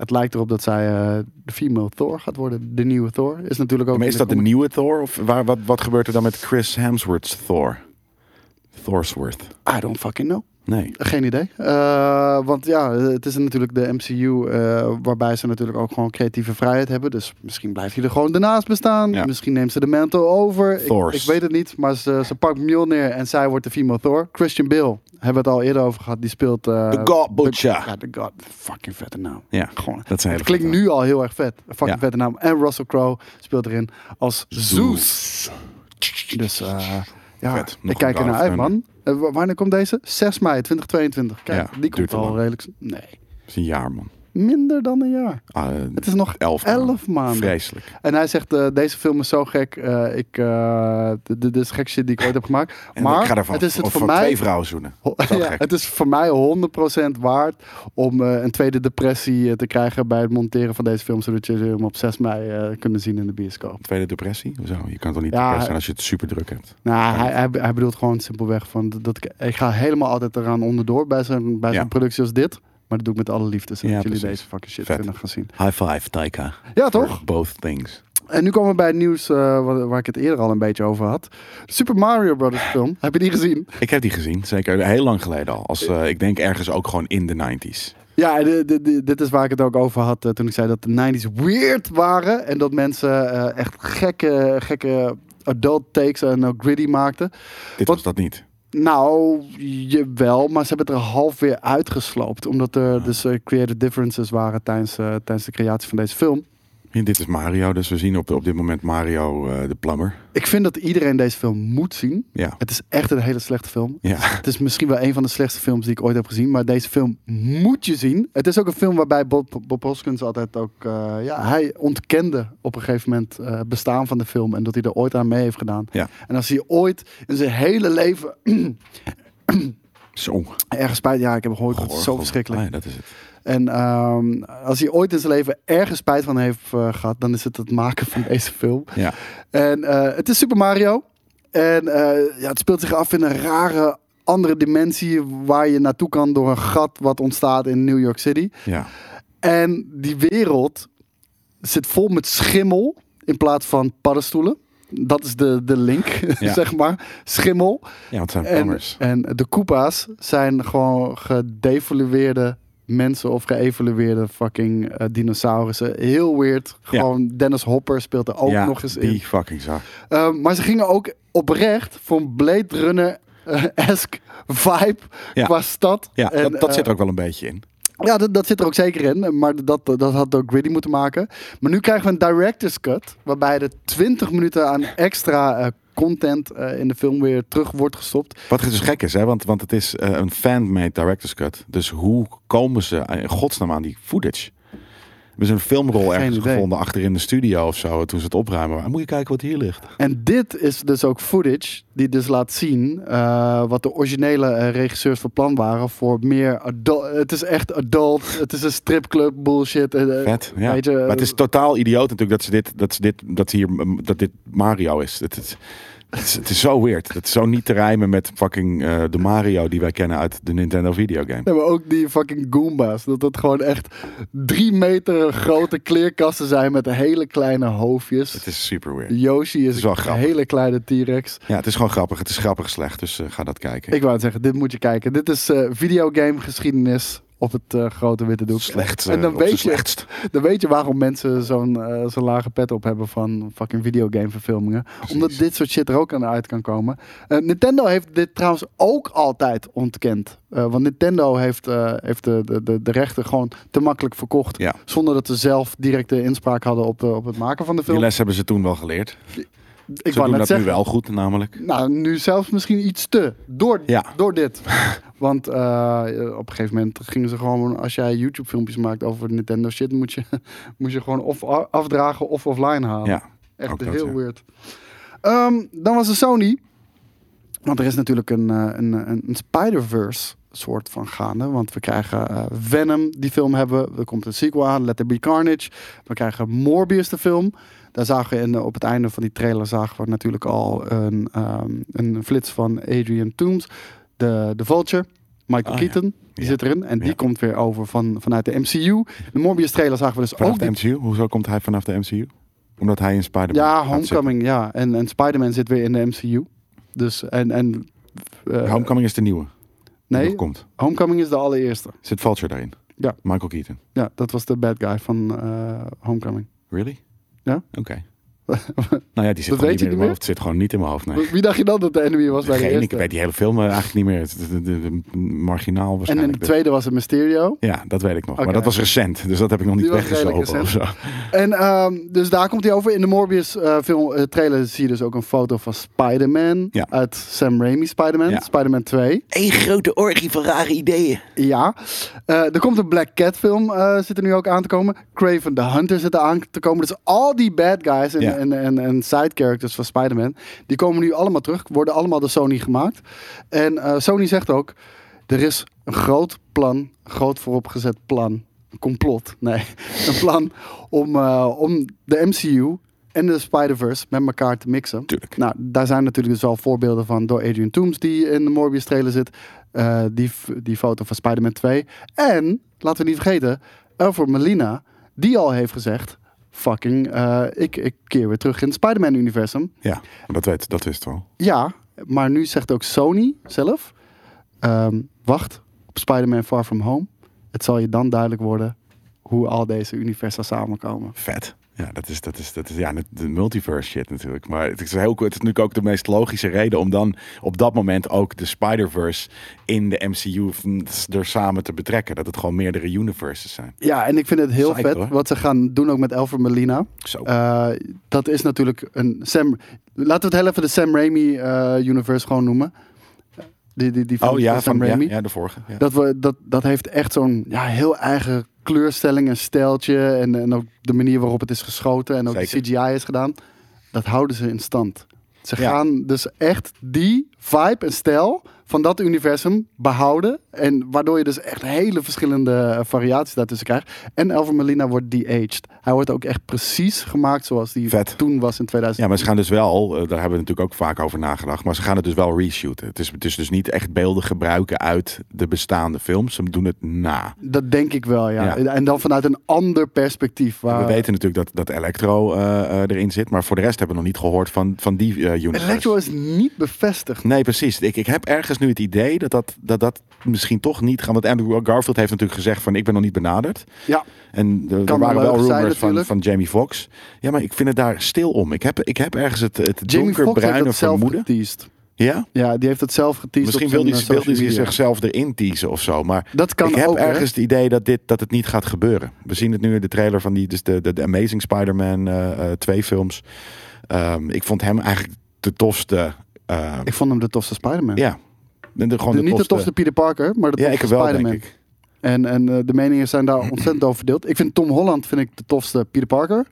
het lijkt erop dat zij eh, de female Thor gaat worden. De nieuwe Thor. Is natuurlijk ook Maar is dat de comic- nieuwe Thor? Of waar, wat, wat gebeurt er dan met Chris Hemsworth's Thor? Thorsworth. I don't fucking know. Nee. Geen idee. Eh, want ja, het is natuurlijk de MCU eh, waarbij ze natuurlijk ook gewoon creatieve vrijheid hebben. Dus misschien blijft hij er gewoon daarnaast bestaan. Ja. Misschien neemt ze de mantle over. Ik, ik weet het niet, maar ze, ze pakt Mjolnir en zij wordt de female Thor. Christian Bale, hebben we het al eerder over gehad. Die speelt... eh, The God Butcher. Ja, de God. Fucking vette naam. Ja, Gewoon. dat zijn klinkt nu al heel erg vet. Fucking Ja. vette naam. En Russell Crowe speelt erin als Zeus. Dus ja, Vet. Ik kijk er naar uit, man. Eh, wa- wanneer komt deze? 6 mei 2022. Kijk, Ja, die komt al lang. redelijk... Nee, Dat is een jaar, man. Minder dan een jaar. Ah, Het is nog elf, 11 maanden. Vreselijk. En hij zegt, eh, deze film is zo gek. eh, ik, eh, dit is gekste shit die ik ooit heb gemaakt. En maar ik ga ervan het is het voor mij... twee vrouwen zoenen. Ja, gek. het is voor mij 100% waard om een tweede depressie te krijgen bij het monteren van deze film. Zodat je hem op 6 mei kunnen zien in de bioscoop. Tweede depressie? Hoezo? Je kan toch niet Ja, zijn als je het super druk hebt? Nou, hij, hij, hij bedoelt gewoon simpelweg van dat, dat ik, ik ga helemaal altijd eraan onderdoor bij zo'n bij Ja. zo'n productie als dit. Maar dat doe ik met alle liefde, zodat Ja, jullie precies. deze fucking shit Vet. kunnen gaan zien. High five, Taika. Ja, toch? Both things. En nu komen we bij het nieuws eh, waar, waar ik het eerder al een beetje over had. Super Mario Brothers film. Heb je die gezien? Ik heb die gezien, zeker heel lang geleden al. Als, eh, ik denk ergens ook gewoon in de 90s. Ja, dit is waar ik het ook over had eh, toen ik zei dat de 90s weird waren. En dat mensen echt gekke, gekke adult takes en ook gritty maakten. Dit was dat niet. Nou, jawel, maar ze hebben het er half weer uitgesloopt. Omdat er dus eh, creative differences waren tijdens, eh, tijdens de creatie van deze film. Ja, dit is Mario, dus we zien op, op dit moment Mario eh, de plumber. Ik vind dat iedereen deze film moet zien. Ja. Het is echt een hele slechte film. Ja. Het is misschien wel een van de slechtste films die ik ooit heb gezien. Maar deze film moet je zien. Het is ook een film waarbij Bob, Bob Hoskins altijd ook... eh, ja, hij ontkende op een gegeven moment het bestaan van de film. En dat hij er ooit aan mee heeft gedaan. Ja. En als hij ooit in zijn hele leven Zo. ergens spijt... Ja, ik heb gehoord, het is zo verschrikkelijk. goor. Ah, dat is het. En ehm, als hij ooit in zijn leven ergens spijt van heeft eh, gehad... dan is het het maken van deze film. Ja. En eh, het is Super Mario. En eh, ja, het speelt zich af in een rare andere dimensie waar je naartoe kan door een gat wat ontstaat in New York City. Ja. En die wereld zit vol met schimmel in plaats van paddenstoelen. Dat is de, de link, Ja. zeg maar. Schimmel. ja, het zijn En, plumbers. en de Koopa's zijn gewoon gedevalueerde mensen of geëvalueerde fucking eh, dinosaurussen. Heel weird. Ja. Gewoon Dennis Hopper speelt er ook ja, nog eens in. die fucking zag. Ehm, maar ze gingen ook oprecht voor een Blade Runner-esque vibe Ja. qua stad. Ja, En, dat, dat eh, zit er ook wel een beetje in. Ja, dat, dat zit er ook zeker in. Maar dat, dat had ook Gritty moeten maken. Maar nu krijgen we een director's cut. Waarbij er 20 minuten aan extra eh, content eh, in de film weer terug wordt gestopt. Wat dus gek is, hè? Want, want het is eh, een fan-made director's cut. Dus hoe komen ze in godsnaam aan die footage? Hebben ze een filmrol ergens idee. gevonden achter in de studio of zo, toen ze het opruimen. Maar moet je kijken wat hier ligt. En dit is dus ook footage die dus laat zien eh, wat de originele eh, regisseurs van plan waren voor meer adult. Het is echt adult. Het is een stripclub bullshit. eh, Vet, ja. weet je, maar het is totaal idioot natuurlijk dat ze dit, dat ze dit, dat hier, dat dit Mario is. Het, het, het is, het is zo weird. Het is zo niet te rijmen met fucking eh, de Mario die wij kennen uit de Nintendo videogame. Ja, maar ook die fucking Goombas. Dat het gewoon echt drie meter grote kleerkasten zijn met hele kleine hoofdjes. Het is super weird. Yoshi is, een hele kleine T-Rex. Ja, het is gewoon grappig. Het is grappig slecht, dus eh, ga dat kijken. Ik wou het zeggen, dit moet je kijken. Dit is eh videogame geschiedenis op het eh, grote witte doek. Slecht. En dan eh, weet je-. Dan weet je waarom mensen zo'n eh, zo'n lage pet op hebben van fucking videogame verfilmingen. Omdat dit soort shit er ook aan uit kan komen. Nintendo heeft dit trouwens ook altijd ontkend. Want Nintendo heeft, heeft de, de, de, de rechten gewoon te makkelijk verkocht. Ja. Zonder dat ze zelf directe inspraak hadden op, de, op het maken van de Die film. les hebben ze toen wel geleerd. Ik wou net dat zeggen. nu wel goed, namelijk. Nou, nu zelfs misschien iets te. Door, Ja. door dit. Want eh, op een gegeven moment gingen ze gewoon... Als jij YouTube-filmpjes maakt over Nintendo shit... moet je, moet je gewoon of afdragen of offline halen. Ja, Echt dat, heel ja. weird. Ehm, dan was er Sony. Want er is natuurlijk een, eh, een, een, een Spider-Verse soort van gaande. Want we krijgen eh, Venom, die film hebben. we. Er komt een sequel aan, Let There Be Carnage. We krijgen Morbius, de film. Daar zagen we in, op het einde van die trailer zagen we natuurlijk al een, ehm, een flits van Adrian Toomes. De, de Vulture, Michael Oh, ja. Keaton, die Ja. zit erin. En die Ja. komt weer over van, vanuit de MCU. De Morbius trailer zagen we dus Vanaf ook de MCU? Hoezo komt hij vanaf de MCU? Omdat hij in Spider-Man ja. Homecoming, ja. En, en Spider-Man zit weer in de MCU. Dus, en, en eh, Homecoming is de nieuwe. nee, komt. Homecoming is de allereerste. Zit Vulture daarin? Ja. Michael Keaton. Ja, dat was de bad guy van eh, Homecoming. Really? Ja. Oké. nou ja, die zit Dat gewoon niet meer in mijn hoofd. Zit gewoon niet in mijn hoofd, nee. Wie dacht je dan dat de enemy was bij de Geen, eerste? ik weet die hele film eh, eigenlijk niet meer. Het is de, de- de- marginaal en in waarschijnlijk. de tweede was het Mysterio. Ja, dat weet ik nog. Maar dat was recent, dus dat heb ik nog niet weggezogen of zo. En ehm, dus daar komt hij over. In de Morbius eh, film eh, trailer zie je dus ook een foto van Spider-Man. Ja. Uit Sam Raimi Spider-Man. Ja. Spider-Man 2. Eén grote orgie van rare ideeën. Ja. Eh, er komt een Black Cat film, eh, zit er nu ook aan te komen. Craven the Hunter zit er aan te komen. Dus al die bad guys Ja. En, en, en side characters van Spider-Man, die komen nu allemaal terug. Worden allemaal door Sony gemaakt. En eh, Sony zegt ook, er is een groot plan, groot vooropgezet plan, een complot, nee, een plan om, eh, om de MCU en de Spider-Verse met elkaar te mixen. Tuurlijk. Nou, daar zijn natuurlijk dus wel voorbeelden van door Adrian Toomes die in de Morbius trailer zit. Eh, die, die foto van Spider-Man 2. En, laten we niet vergeten, Alfred Molina, die al heeft gezegd... Fucking, eh, ik, ik keer weer terug in het Spider-Man-universum. Ja, dat, weet, dat wist wel. Ja, maar nu zegt ook Sony zelf... ehm, wacht op Spider-Man Far From Home. Het zal je dan duidelijk worden hoe al deze universa samenkomen. Vet. Ja, dat is, dat is, dat is ja, de multiverse shit natuurlijk. Maar het is, heel, het is natuurlijk ook de meest logische reden om dan op dat moment ook de Spider-Verse in de MCU er samen te betrekken. Dat het gewoon meerdere universes zijn. Ja, en ik vind het heel vet hoor. wat ze gaan doen ook met Alfred Molina. Zo. Eh, dat is natuurlijk een Sam. Laten we het heel even de Sam Raimi eh, universe gewoon noemen. Die, die, die oh ja, van Sam ja, Raimi. ja, de vorige. Ja. Dat, we, dat, dat heeft echt zo'n ja, heel eigen kleurstelling en stijltje. En, en ook de manier waarop het is geschoten. En ook de. CGI is gedaan. Dat houden ze in stand. Ze Ja. gaan dus echt die vibe en stijl van dat universum behouden. En waardoor je dus echt hele verschillende eh, variaties daartussen krijgt. En Alfred Molina wordt de-aged. Hij wordt ook echt precies gemaakt zoals die Vet. toen was in 2000. Ja, maar ze gaan dus wel, eh, daar hebben we natuurlijk ook vaak over nagedacht, maar ze gaan het dus wel reshooten. Het is, het is dus niet echt beelden gebruiken uit de bestaande films. Ze doen het na. Dat denk ik wel, ja. Ja. En dan vanuit een ander perspectief. Waar... We weten natuurlijk dat, dat Electro eh, erin zit, maar voor de rest hebben we nog niet gehoord van, van die eh universe. Electro is niet bevestigd. Nee, precies. Ik, ik heb ergens nu het idee dat dat, dat dat misschien toch niet gaat. Want Andrew Garfield heeft natuurlijk gezegd van ik ben nog niet benaderd. Ja, En er, er Kan waren wel rumors van, van Jamie Foxx. Ja, maar ik vind het daar stil om. Ik heb, ik heb ergens het, het donkerbruine zelf vermoeden. geteased. Ja? Ja, die heeft het zelf geteased Misschien wil eh, wil hij zichzelf erin teasen of zo. Maar Dat kan ik heb ook, ergens het idee dat, dit, dat het niet gaat gebeuren. We zien het nu in de trailer van die, dus de, de, de Amazing Spider-Man eh, eh, twee films. Ehm, ik vond hem eigenlijk de tofste. eh, Ik vond hem de tofste Spider-Man. ja, de, de- gewoon De- niet de tofste Peter Parker, maar de Ja, ik tofste wel, Spider-Man. denk ik. En, en eh, de meningen zijn daar ontzettend over verdeeld. Ik vind Tom Holland vind ik de tofste Peter Parker.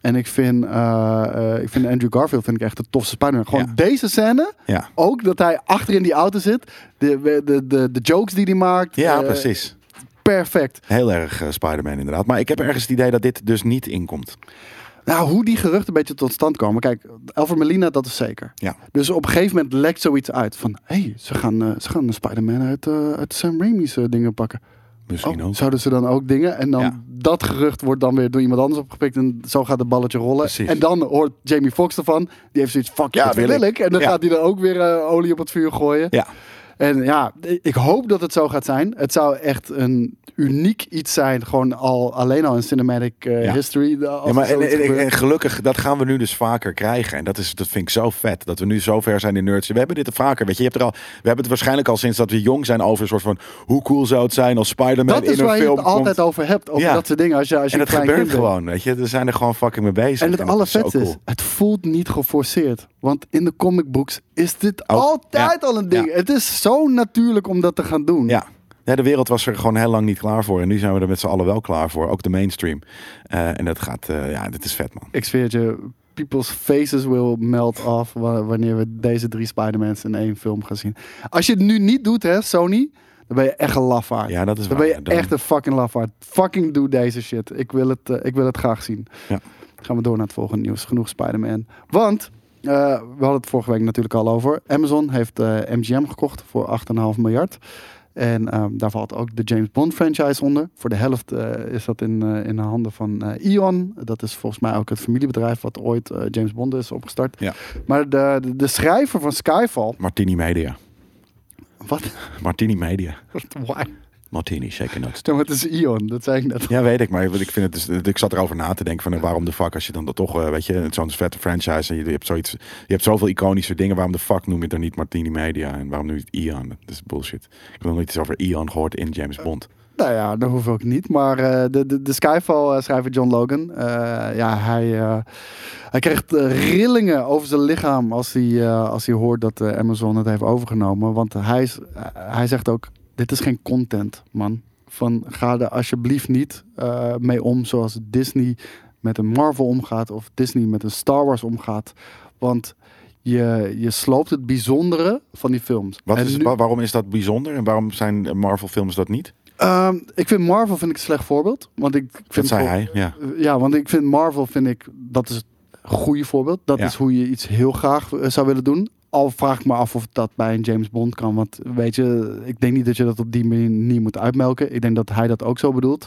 En ik vind, eh, eh, ik vind Andrew Garfield vind ik echt de tofste Spider-Man. Gewoon Ja. deze scène, Ja, ook dat hij achter in die auto zit. De, de, de, de jokes die hij maakt. ja precies. Perfect. Heel erg Spider-Man inderdaad. Maar ik heb ergens het idee dat dit dus niet inkomt. Nou, hoe die geruchten een beetje tot stand komen. Kijk, Alfred Molina, dat is zeker. Ja. Dus op een gegeven moment lekt zoiets uit. Van, hé, hey, ze gaan, eh, ze gaan de Spider-Man uit, eh, uit Sam Raimi's eh, dingen pakken. Misschien Oh, ook. zouden ze dan ook dingen? En dan Ja. dat gerucht wordt dan weer door iemand anders opgepikt. En zo gaat het balletje rollen. Precies. En dan hoort Jamie Foxx ervan. Die heeft zoiets fuck ja, Dat wil ik. ik. En dan Ja. gaat hij dan ook weer olie op het vuur gooien. Ja, En ja, ik hoop dat het zo gaat zijn. Het zou echt een uniek iets zijn. Gewoon al, alleen al in cinematic eh, Ja. history. eh, ja maar en, gelukkig, dat gaan we nu dus vaker krijgen. En dat, is, dat vind ik zo vet. Dat we nu zo ver zijn in nerds. We hebben dit vaker. Weet je, je hebt er al, we hebben het waarschijnlijk al sinds dat we jong zijn over een soort van... Hoe cool zou het zijn als Spider-Man dat in is een waar je film het altijd over hebt. Over Ja. dat soort dingen. Als je, als je En een het klein gebeurt gewoon, weet je. We zijn er gewoon fucking mee bezig. En het dat is allervetste zo is, cool. het voelt niet geforceerd. Want in de comic books is dit Ook, altijd ja. al een ding. Ja. Het is zo natuurlijk om dat te gaan doen. Ja. ja, de wereld was er gewoon heel lang niet klaar voor. En nu zijn we er met z'n allen wel klaar voor. Ook de mainstream. Eh, en dat gaat, eh, ja, dit is vet man. Ik zweer het je, people's faces will melt off wa- wanneer we deze drie Spider-Mans in één film gaan zien. Als je het nu niet doet, hè, Sony, dan ben je echt een lafaard. Ja, dat is dan waar. ben je Dan- echt een fucking lafaard. Fucking doe deze shit. Ik wil het, eh, ik wil het graag zien. Ja. Gaan we door naar het volgende nieuws. Genoeg Spider-Man. Want, eh, we hadden het vorige week natuurlijk al over. Amazon heeft eh, MGM gekocht voor 8,5 miljard. En ehm, daar valt ook de James Bond franchise onder. Voor de helft eh, is dat in, eh, in de handen van eh Ion. Dat is volgens mij ook het familiebedrijf wat ooit eh, James Bond is opgestart. Ja. Maar de, de, de schrijver van Skyfall... Martini Media. Wat? Martini Media. Why? Martini, shaken not Ja, maar het is Ion, dat zei ik net. Ja, weet ik. Maar ik, vind het dus, ik zat erover na te denken van eh, waarom de fuck als je dan dat toch, eh, weet je, zo'n vette franchise en je, je hebt zoiets, je hebt zoveel iconische dingen. Waarom de fuck noem je het dan niet Martini Media en waarom noem je het Ion? Dat is bullshit. Ik heb nog nooit iets over Ion gehoord in James Bond. Nou ja, dat hoef ik ook niet. Maar eh, de, de, de Skyfall-schrijver John Logan, eh, ja, hij, eh, hij krijgt eh, rillingen over zijn lichaam als hij, eh, als hij hoort dat eh, Amazon het heeft overgenomen. Want hij, eh, hij zegt ook, dit is geen content, man. Van, ga er alsjeblieft niet eh, mee om zoals Disney met een Marvel omgaat of Disney met een Star Wars omgaat. Want je, je sloopt het bijzondere van die films. Wat is, nu- waarom is dat bijzonder en waarom zijn Marvel films dat niet? Ehm, ik vind Marvel vind ik een slecht voorbeeld. Want ik, ik Dat vind zei hij, ja. Ja, want ik vind Marvel vind ik dat is het goede voorbeeld. Dat Ja. is hoe je iets heel graag eh, zou willen doen. Al vraag ik me af of dat bij een James Bond kan. Want weet je, ik denk niet dat je dat op die manier moet uitmelken. Ik denk dat hij dat ook zo bedoelt.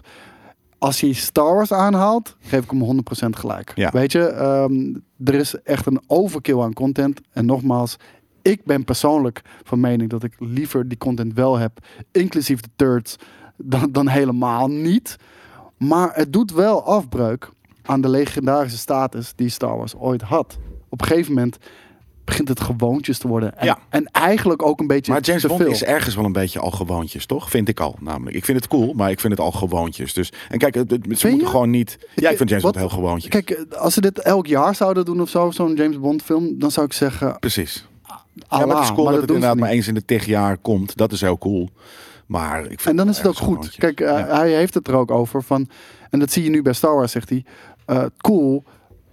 Als hij Star Wars aanhaalt, geef ik hem 100% gelijk. Ja. Weet je, ehm, er is echt een overkill aan content. En nogmaals, ik ben persoonlijk van mening dat ik liever die content wel heb, inclusief de turds, dan, dan helemaal niet. Maar het doet wel afbreuk aan de legendarische status die Star Wars ooit had. Op een gegeven moment begint het gewoontjes te worden. En, Ja. en eigenlijk ook een beetje Maar James Bond veel. is ergens wel een beetje al gewoontjes, toch? Vind ik al, namelijk. Ik vind het cool, maar ik vind het al gewoontjes. Dus, en kijk, het, het- ze je? moeten gewoon niet... Ja, ik vind James Wat- Bond heel gewoontjes. Kijk, eh, als ze dit elk jaar zouden doen of zo, zo'n James Bond film, dan zou ik zeggen, Precies. Allah, ja, maar het is cool dat, het inderdaad maar eens in de tig jaar komt. Dat is heel cool. Maar ik vind En dan is het ook goed. gewoontjes. Kijk, eh, Ja. hij heeft het er ook over van, en dat zie je nu bij Star Wars, zegt hij, eh, cool,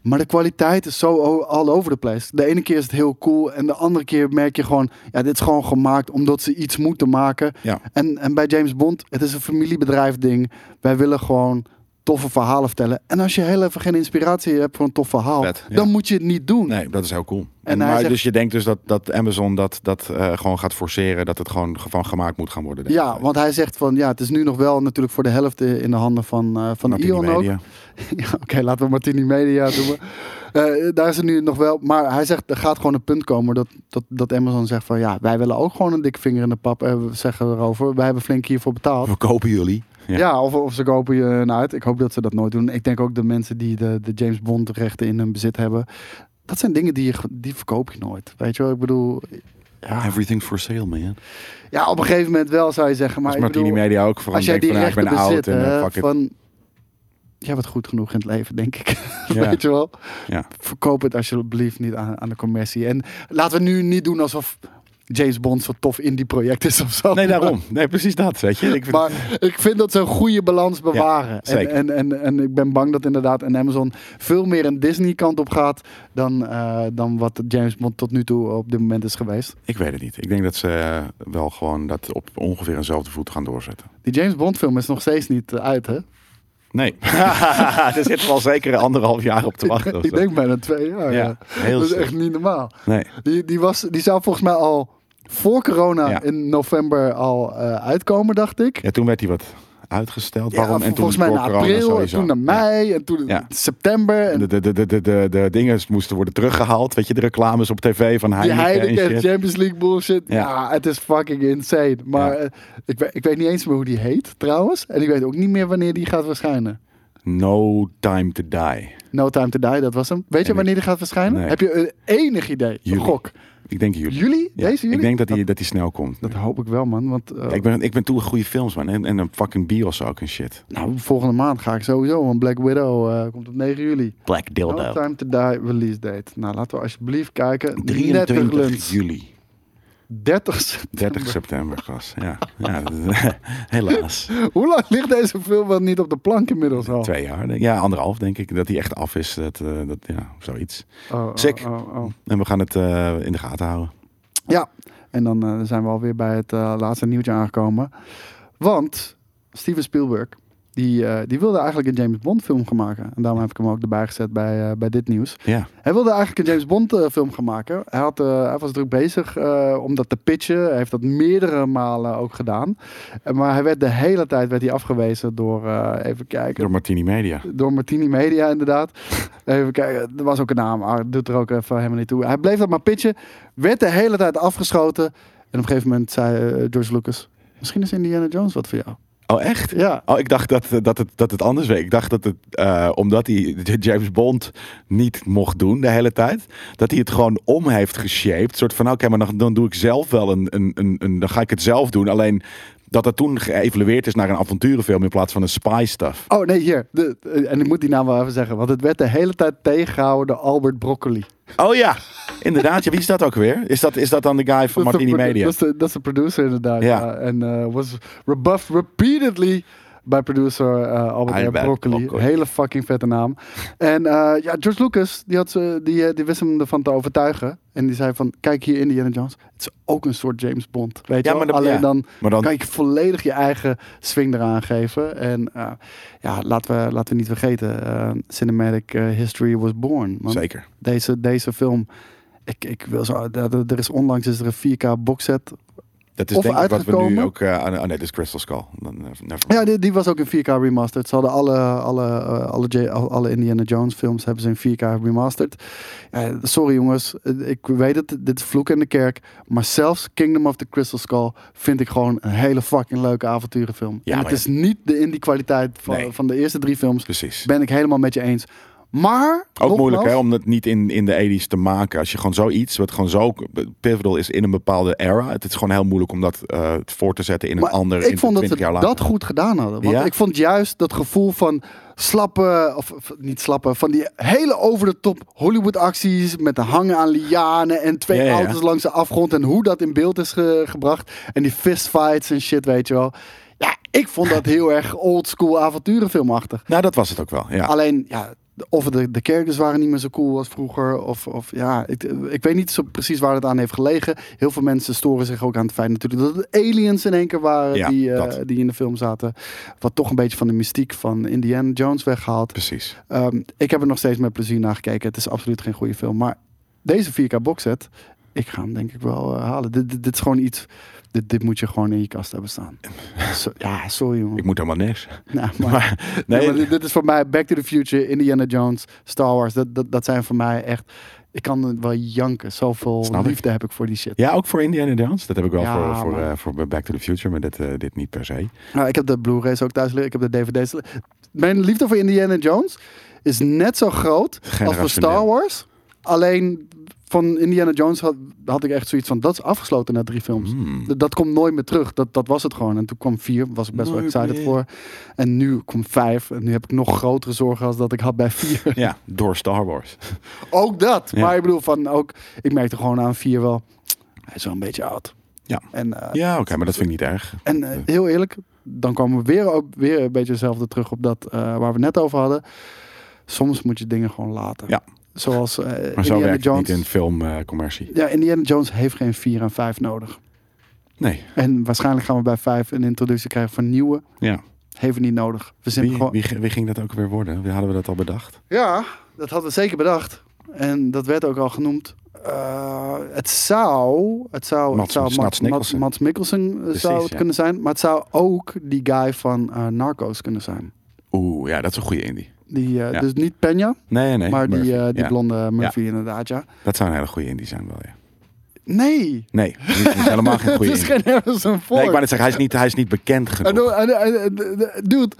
Maar de kwaliteit is zo all over the place. De ene keer is het heel cool. En de andere keer merk je gewoon... Ja, dit is gewoon gemaakt omdat ze iets moeten maken. Ja. En, en bij James Bond, het is een familiebedrijf ding. Wij willen gewoon toffe verhalen vertellen. En als je heel even geen inspiratie hebt voor een tof verhaal... Vet, ja. dan moet je het niet doen. Nee, dat is heel cool. En maar zegt- dus je denkt dus dat, dat Amazon dat, dat eh, gewoon gaat forceren, dat het gewoon van gemaakt moet gaan worden. denk Ja, ik. want hij zegt van... Ja, het is nu nog wel natuurlijk voor de helft eh, in de handen van, eh van Martini Ion ook. Media. Ja, Oké, laten we Martini Media doen. Daar is het nu nog wel. Maar hij zegt, er gaat gewoon een punt komen dat, dat, dat Amazon zegt van ja, wij willen ook gewoon een dikke vinger in de pap. En we zeggen erover, wij hebben flink hiervoor betaald. We kopen jullie. Ja. Ja, of, of ze kopen je een uit. Ik hoop dat ze dat nooit doen. Ik denk ook de mensen die de, de James Bond rechten in hun bezit hebben. Dat zijn dingen die je, die verkoop je nooit. Weet je wel, ik bedoel... Ja, Everything's for sale, man. ja, op een gegeven moment wel zou je zeggen. Maar Als ik Martini bedoel, Media ook van als jij die van, ik rechten ben oud bezit, en eh, fuck it. van... Jij bent goed genoeg in het leven, denk ik. Ja. Weet je wel? Ja. Verkoop het alsjeblieft niet aan, aan de commercie. En laten we nu niet doen alsof James Bond zo'n tof indie project is of zo. Nee, daarom. Nee, precies dat, weet je. Ik vind, Maar ik vind dat ze een goede balans bewaren. en, zeker. en, en, en ik ben bang dat inderdaad een Amazon veel meer een Disney kant op gaat dan, eh, dan wat James Bond tot nu toe op dit moment is geweest. ik weet het niet. Ik denk dat ze wel gewoon dat op ongeveer eenzelfde voet gaan doorzetten. Die James Bond film is nog steeds niet eh, uit, hè? Nee. Daar zitten we al zeker anderhalf jaar op te wachten. ik zo. denk bijna twee jaar. Ja, Ja, heel dat is echt niet normaal. Nee. Die, die, was, die zou volgens mij al voor corona Ja. in november al eh, uitkomen, dacht ik. Ja, toen werd hij wat uitgesteld. Ja, Waarom? En toen volgens mij door naar corona april, en toen naar mei, en toen Ja. september. En De, de, de, de, de, de, dingen moesten worden teruggehaald. Weet je, de reclames op tv van Heineken, Heineken en en shit. Champions League bullshit. Ja, Ja. het is fucking insane. Maar eh, ik, weet, ik weet niet eens meer hoe die heet, trouwens. En ik weet ook niet meer wanneer die gaat verschijnen. No Time to Die. No Time to Die, dat was hem. Weet je wanneer die gaat verschijnen? Nee. Heb je een enig idee? Juli. gok. Ik denk juli. Juli? Ja, Deze juli? Ik denk dat hij dat hij snel komt. Dat hoop ik wel, man. Want eh, ik, ben, ik ben toe goede films, man. En, en een fucking bios ook en shit. nou, volgende maand ga ik sowieso. Want Black Widow eh, komt op 9 juli. Black No Time to Die release date. Nou, laten we alsjeblieft kijken. Net 23 lunch. juli. 30 september. 30 september pas. Ja, ja helaas. Hoe lang ligt deze film wel niet op de plank inmiddels al? Twee jaar. denk. Ja, anderhalf denk ik. Dat hij echt af is. Dat, eh, dat, ja, zoiets. Oh, oh, Sick. oh, oh. En we gaan het eh, in de gaten houden. Ja, en dan eh, zijn we alweer bij het laatste nieuwtje aangekomen. Want Steven Spielberg, die, eh, die wilde eigenlijk een James Bond film gaan maken. En daarom heb ik hem ook erbij gezet bij, eh, bij dit nieuws. Ja. Hij wilde eigenlijk een James Bond eh, film gaan maken. Hij, had, hij was druk bezig om dat te pitchen. Hij heeft dat meerdere malen ook gedaan. Maar hij werd de hele tijd werd hij afgewezen door, even kijken, Door Martini Media. door Martini Media inderdaad. Even kijken, er was ook een naam, ah, doet er ook even helemaal niet toe. Hij bleef dat maar pitchen, werd de hele tijd afgeschoten. En op een gegeven moment zei George Lucas, misschien is Indiana Jones wat voor jou. Oh, echt? Ja, Oh, ik dacht dat, dat, het, dat het anders werd. Ik dacht dat het, eh, omdat hij James Bond niet mocht doen de hele tijd, dat hij het gewoon om heeft geshaped. Een soort van, oké, maar dan, dan doe ik zelf wel een, een, een, dan ga ik het zelf doen. Alleen dat het toen geëvalueerd is naar een avonturenfilm in plaats van een spy stuff. Oh nee, hier. De, eh, en ik moet die naam wel even zeggen. Want het werd de hele tijd tegengehouden door Albert Broccoli. Oh ja, inderdaad. Ja, wie is dat ook weer? Is dat, is dat dan de guy van Martini Media? Dat is de, producer inderdaad. Ja. Ja. En eh, was rebuffed repeatedly bij producer eh, Albert Broccoli. Broccoli. Hele fucking vette naam. En eh, ja, George Lucas, die, had, ze- die, eh, die wist hem ervan te overtuigen. En die zei van, kijk hier Indiana Jones. Het is ook een soort James Bond. Weet je wel? dat- Alleen ja. dan Maar dan, kan je volledig je eigen swing eraan geven. En eh, ja, laten we, laten we niet vergeten. eh, cinematic eh, History was born. man. zeker. Deze, deze film... Ik, ik wil zo, er er is onlangs is er een 4K boxset Dat is Of denk ik wat we nu ook... eh, aan oh nee, dit is Crystal Skull. Eh. Ja, die, die was ook in 4K remastered. Ze hadden alle, alle, eh, alle, J- alle Indiana Jones films hebben ze in 4K remastered. Ja, sorry jongens, eh, ik weet het, dit is vloek in de kerk. Maar zelfs Kingdom of the Crystal Skull vind ik gewoon een hele fucking leuke avonturenfilm. Ja, en het is niet de indie kwaliteit van, Nee. van de eerste drie films. Precies. Ben ik helemaal met je eens. Maar, Ook moeilijk hè, om het niet in, in de 80s te maken. Als je gewoon zoiets, wat gewoon zo pivotal is in een bepaalde era. Het is gewoon heel moeilijk om dat eh, voor te zetten in een ander ik in vond dat 20 ze jaar later. dat goed gedaan hadden. Want Ja? ik vond juist dat gevoel van slappe, of, of niet slappe, van die hele over de top Hollywood acties met de hangen aan lianen en twee Ja, ja, ja. auto's langs de afgrond en hoe dat in beeld is ge- gebracht. En die fistfights en shit, weet je wel. Ja, ik vond dat heel erg old school avonturenfilmachtig. Nou, dat was het ook wel. Ja. Alleen, ja, of de, de characters waren niet meer zo cool als vroeger. Of, of ja, ik, ik weet niet zo precies waar het aan heeft gelegen. Heel veel mensen storen zich ook aan het feit natuurlijk dat het aliens in één keer waren Ja, die, eh, die in de film zaten. Wat toch een beetje van de mystiek van Indiana Jones weggehaald. Precies. Ehm, ik heb er nog steeds met plezier naar gekeken. Het is absoluut geen goede film. Maar deze 4K boxset, ik ga hem denk ik wel eh, halen. Dit, dit, dit is gewoon iets. Dit, dit moet je gewoon in je kast hebben staan. Zo- ja, sorry. Ik moet helemaal niks. Nou, maar, Maar, nee, nee, maar dit, dit is voor mij Back to the Future, Indiana Jones, Star Wars. Dat, dat, dat zijn voor mij echt. Ik kan wel janken. Zoveel Snap ik. liefde heb ik voor die shit. ja, ook voor Indiana Jones. Dat heb ik wel Ja, voor, voor, eh, voor Back to the Future, maar dit, eh, dit niet per se. Nou, ik heb de Blu-rays ook thuis liggen. Ik heb de DVD's. Mijn liefde voor Indiana Jones is net zo groot als voor. Star Wars. Alleen van Indiana Jones had, had ik echt zoiets van, dat is afgesloten na drie films. Hmm. Dat, dat komt nooit meer terug. Dat, dat was het gewoon. En toen kwam vier, was ik best wel excited meer. voor. En nu komt vijf. En nu heb ik nog grotere zorgen als dat ik had bij vier. Ja, door Star Wars. ook dat. Ja. Maar ik bedoel, van ook, ik merkte gewoon aan vier wel, hij is wel een beetje oud. Ja. En, eh, Ja, oké, maar dat vind ik niet erg. en eh, heel eerlijk, dan komen we weer, ook, weer een beetje hetzelfde terug op dat eh, waar we net over hadden. Soms moet je dingen gewoon laten. Ja. Zoals eh Maar zo Indiana werkt Jones. niet in filmcommercie. Ja, Indiana Jones heeft geen 4 en 5 nodig. nee, En waarschijnlijk gaan we bij 5 een introductie krijgen van nieuwe. ja. Heeft niet nodig. We zijn Wie, gewoon... wie, wie ging dat ook weer worden? Wie hadden we dat al bedacht? Ja, dat hadden we zeker bedacht. En dat werd ook al genoemd. Eh, het zou, het zou, Mats- het zou Mats Mikkelsen. Mats Mikkelsen eh, Precies, zou het ja. kunnen zijn. Maar het zou ook die guy van eh, Narcos kunnen zijn. Oeh, ja, dat is een goede indie. Die, eh, Ja. Dus niet Peña, Nee, nee. maar die, eh, die Ja, blonde Murphy inderdaad, ja. Dat zou een hele goede indie zijn wel, ja. Nee, Nee, dat is helemaal geen het goede is indie. geen Harrison Ford. Nee, ik wou net zeggen, hij is niet, hij is niet bekend En genoeg. Dude,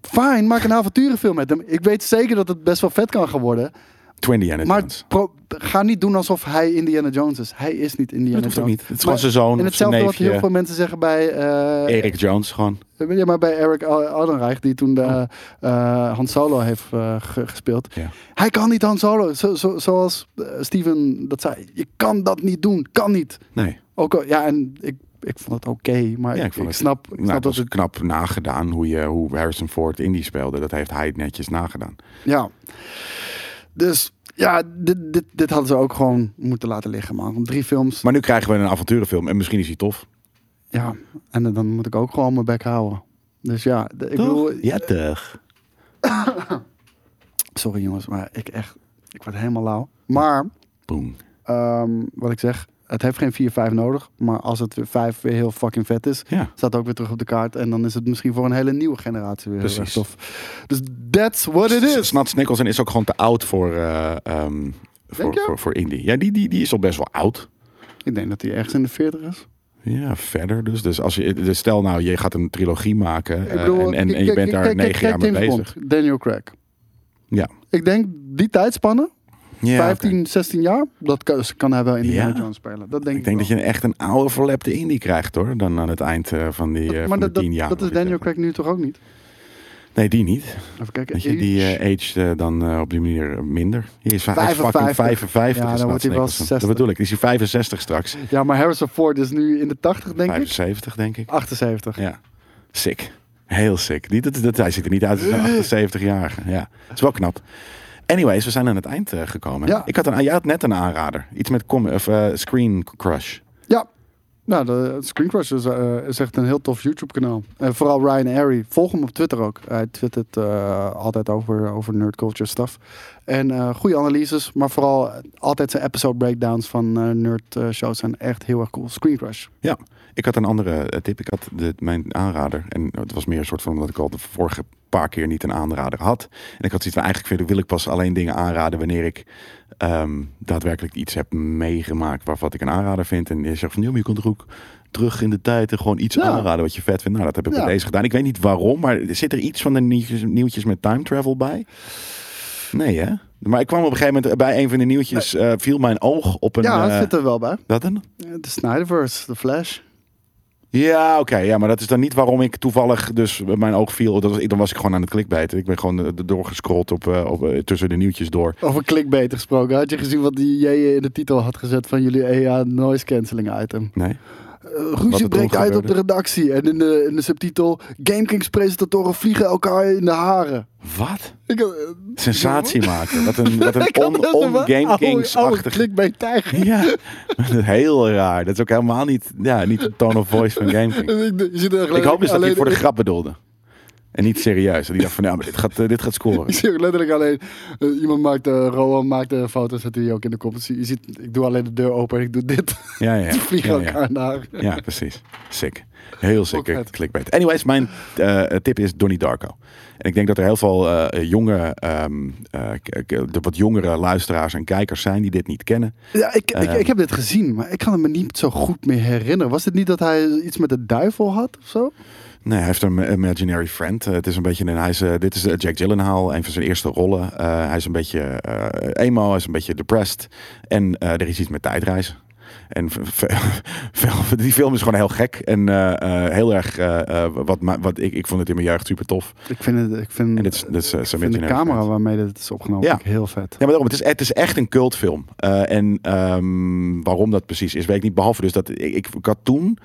fijn, maak een avonturenfilm met hem. Ik weet zeker dat het best wel vet kan gaan worden. Twin Indiana Maar Jones. ga niet doen alsof hij Indiana Jones is. Hij is niet Indiana Dat hoeft ook Jones. niet. Het is gewoon zijn zoon En hetzelfde wat heel veel mensen zeggen bij... eh, Erik Jones gewoon. Ja, maar bij Eric Aldenreich, die toen de eh, Han Solo heeft eh, ge- gespeeld. Oh. Ja. Hij kan niet Han Solo. Zo, zo, zoals eh, Steven dat zei. Je kan dat niet doen. Kan niet. Nee, Ook al, ja, en ik, ik vond het oké. maar Ja, ik, snap, ik nou, snap het dat was het... knap nagedaan hoe, je, hoe Harrison Ford Indie speelde. Dat heeft hij netjes nagedaan. Ja. Dus ja, dit, dit, dit hadden ze ook gewoon moeten laten liggen, man. Drie films. Maar nu krijgen we een avonturenfilm en misschien is hij tof. Ja, en dan moet ik ook gewoon mijn bek houden. Dus ja, ik bedoel... Ja, toch. Sorry jongens, maar ik echt... Ik word helemaal lauw. Maar, Boom. ehm, wat ik zeg... Het heeft geen 4, 5 nodig. Maar als het weer 5 weer heel fucking vet is... Ja. Staat ook weer terug op de kaart. En dan is het misschien voor een hele nieuwe generatie weer Precies. tof. Dus that's what it is. Snats Nicholson is ook gewoon te oud voor, eh ehm, voor, voor, voor Indie. Ja, die, die, die is al best wel oud. Ik denk dat hij ergens in de 40 is. Ja, verder dus. Dus als je, dus stel nou, je gaat een trilogie maken eh, bedoel, en, en, en je bent daar negen jaar mee bezig. Daniel Craig. Ja. Ik denk die tijdspanne, ja 15, 16 jaar, dat kan, kan hij wel in Indiana Ja. Jones spelen. Dat denk ik, Ik denk dat je echt een oude verlepte Indie krijgt hoor. Dan aan het eind eh, van die, eh, maar dat, de tien dat, jaar. dat is Daniel. Craig nu toch ook niet? Nee, die niet. Even kijken. Je, die eh aged dan eh, op die manier minder. Hier is hij is 55. fucking 55. Ja, is dan wordt hij wel Nicholson. 60. Dat bedoel ik. Die is hij 65 straks. Ja, maar Harrison Ford is nu in de 80, denk ik. 75 denk ik. 78. Ja. Sick. Heel sick. Die, dat, dat, hij ziet er niet uit als een 78-jarige. Ja. Het is wel knap. Anyways, we zijn aan het eind eh, gekomen. Ja. Ik had een, jij had net een aanrader. Iets met com of, eh, Screen Crush. Nou, de Screen Crush is, eh, is echt een heel tof YouTube-kanaal. En vooral Ryan Airy. Volg hem op Twitter ook. Hij twittert eh, altijd over, over nerd culture stuff. En eh goede analyses, maar vooral altijd zijn episode breakdowns van nerd shows zijn echt heel erg cool. Screen Crush. Ja, ik had een andere tip. Ik had de, mijn aanrader. En het was meer een soort van omdat ik al de vorige paar keer niet een aanrader had. En ik had zoiets van eigenlijk wil ik pas alleen dingen aanraden wanneer ik ehm, daadwerkelijk iets heb meegemaakt waarvan ik een aanrader vind. En je zegt van maar je kan toch ook terug in de tijd en gewoon iets Ja. aanraden wat je vet vindt. Nou, dat heb ik Ja. bij deze gedaan. Ik weet niet waarom, maar zit er iets van de nieuwtjes, met time travel bij? Nee, hè? Maar ik kwam op een gegeven moment bij een van de nieuwtjes, eh, viel mijn oog op een... ja, dat eh, zit er wel bij. wat dan? De Snyderverse, The Flash. Ja, oké. ja, maar dat is dan niet waarom ik toevallig dus mijn oog viel. Dat was, dan was ik gewoon aan het klikbijten. Ik ben gewoon eh, doorgescrolld op, eh, op, eh, tussen de nieuwtjes door. Over clickbait gesproken. Had je gezien wat die J in de titel had gezet van jullie EA noise cancelling item? Nee? Eh, ruzie breekt uit op de redactie. En in de, in de subtitel, GameKings presentatoren vliegen elkaar in de haren. Wat? Ik, eh, Sensatie maken. Wat een, wat een on, on GameKings-achtig. clickbait tijger. Ja, heel raar. Dat is ook helemaal niet, ja, niet de tone of voice van GameKings. Ik hoop dus dat hij voor de grap bedoelde. En niet serieus. Hij dacht van, ja, maar dit gaat, eh, dit gaat scoren. Je ziet ook letterlijk alleen, eh, iemand maakt, uh, Rowan maakt een foto, zet hij ook in de comments. Je ziet, ik doe alleen de deur open en ik doe dit. Ja, ja. Die vliegen ja, elkaar ja. haren. Ja, precies. Sick. Heel sick vet. clickbait. Anyways, mijn tip is Donnie Darko. En ik denk dat er heel veel jonge, ehm, eh, wat jongere luisteraars en kijkers zijn die dit niet kennen. Ja, ik, ik, Ehm. ik heb dit gezien, maar ik kan het me niet zo goed meer herinneren. Was het niet dat hij iets met de duivel had of zo? Nee, hij heeft een imaginary friend. Eh, het is een beetje een, hij is, eh, dit is eh, Jack Gyllenhaal, een van zijn eerste rollen. Hij is een beetje emo, hij is een beetje depressed. En er is iets met tijdreizen. En die film is gewoon heel gek. En eh, eh, heel erg, eh, wat, wat ik, ik vond het in mijn jeugd super tof. Ik vind, het, ik vind, En dit is, dit is, ik vind de camera waarmee dit is opgenomen Ja. heel vet. Ja, maar daarom, het is, het is echt een cultfilm. En ehm, waarom dat precies is, weet ik niet. Behalve dus dat ik, ik, had toen,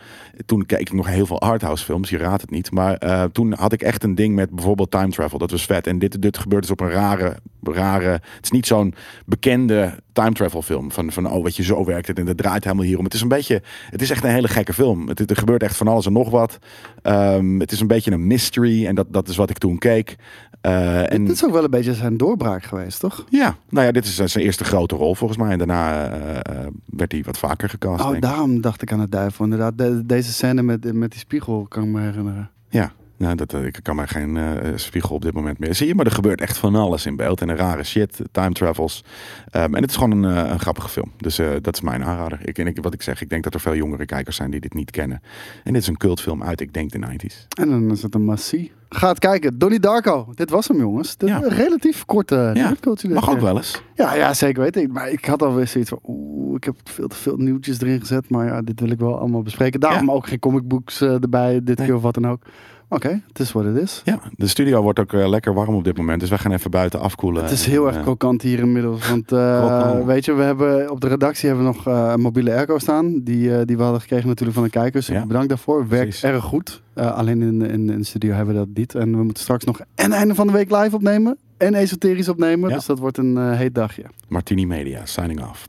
toen keek ik nog heel veel arthouse films, je raadt het niet. Maar toen had ik echt een ding met bijvoorbeeld time travel. Dat was vet. En dit, dit gebeurt dus op een rare, rare, het is niet zo'n bekende time travel film. Van, van oh, weet je, zo werkt het en dat draait helemaal hier om. Het is een beetje, het is echt een hele gekke film. Het, er gebeurt echt van alles en nog wat. Ehm, het is een beetje een mystery en dat, dat is wat ik toen keek. Eh, en, Dit is ook wel een beetje zijn doorbraak geweest, toch? ja, nou ja, dit is eh, zijn eerste grote rol volgens mij. En daarna eh, werd hij wat vaker gecast. Oh, daarom dacht ik aan het duivel. Inderdaad, de- deze scène met, met die spiegel kan ik me herinneren. Ja, nou, dat, eh, ik kan mij geen eh, spiegel op dit moment meer. Zie je, maar er gebeurt echt van alles in beeld. En een rare shit, time travels. Ehm, en het is gewoon een, eh, een grappige film. Dus eh, dat is mijn aanrader. Ik, en ik, wat ik zeg, ik denk dat er veel jongere kijkers zijn die dit niet kennen. En dit is een cultfilm uit, ik denk, de 90s. En dan is het een massie. Ga het kijken. Donnie Darko. Dit was hem, jongens. Dit Ja. relatief korte Ja, Mag ook wel eens. Ja, ja, zeker weten. Maar ik had alweer zoiets van, oeh, ik heb veel te veel nieuwtjes erin gezet. Maar ja, dit wil ik wel allemaal bespreken. Daarom ook geen comicbooks eh, erbij, dit Nee. keer of wat dan ook. Oké, het is wat het is. Ja, de studio wordt ook eh, lekker warm op dit moment. Dus wij gaan even buiten afkoelen. Het is heel En, erg eh, krokant hier inmiddels. Want eh, weet je, we hebben op de redactie hebben we nog eh, een mobiele airco staan. Die, eh, die we hadden gekregen natuurlijk van de kijkers. Ja. Bedankt daarvoor. Werkt Precies. erg goed. Eh, alleen in, in, in de studio hebben we dat niet. En we moeten straks nog en einde van de week live opnemen. En esoterisch opnemen. Ja. Dus dat wordt een eh, heet dagje. Martini Media, signing off.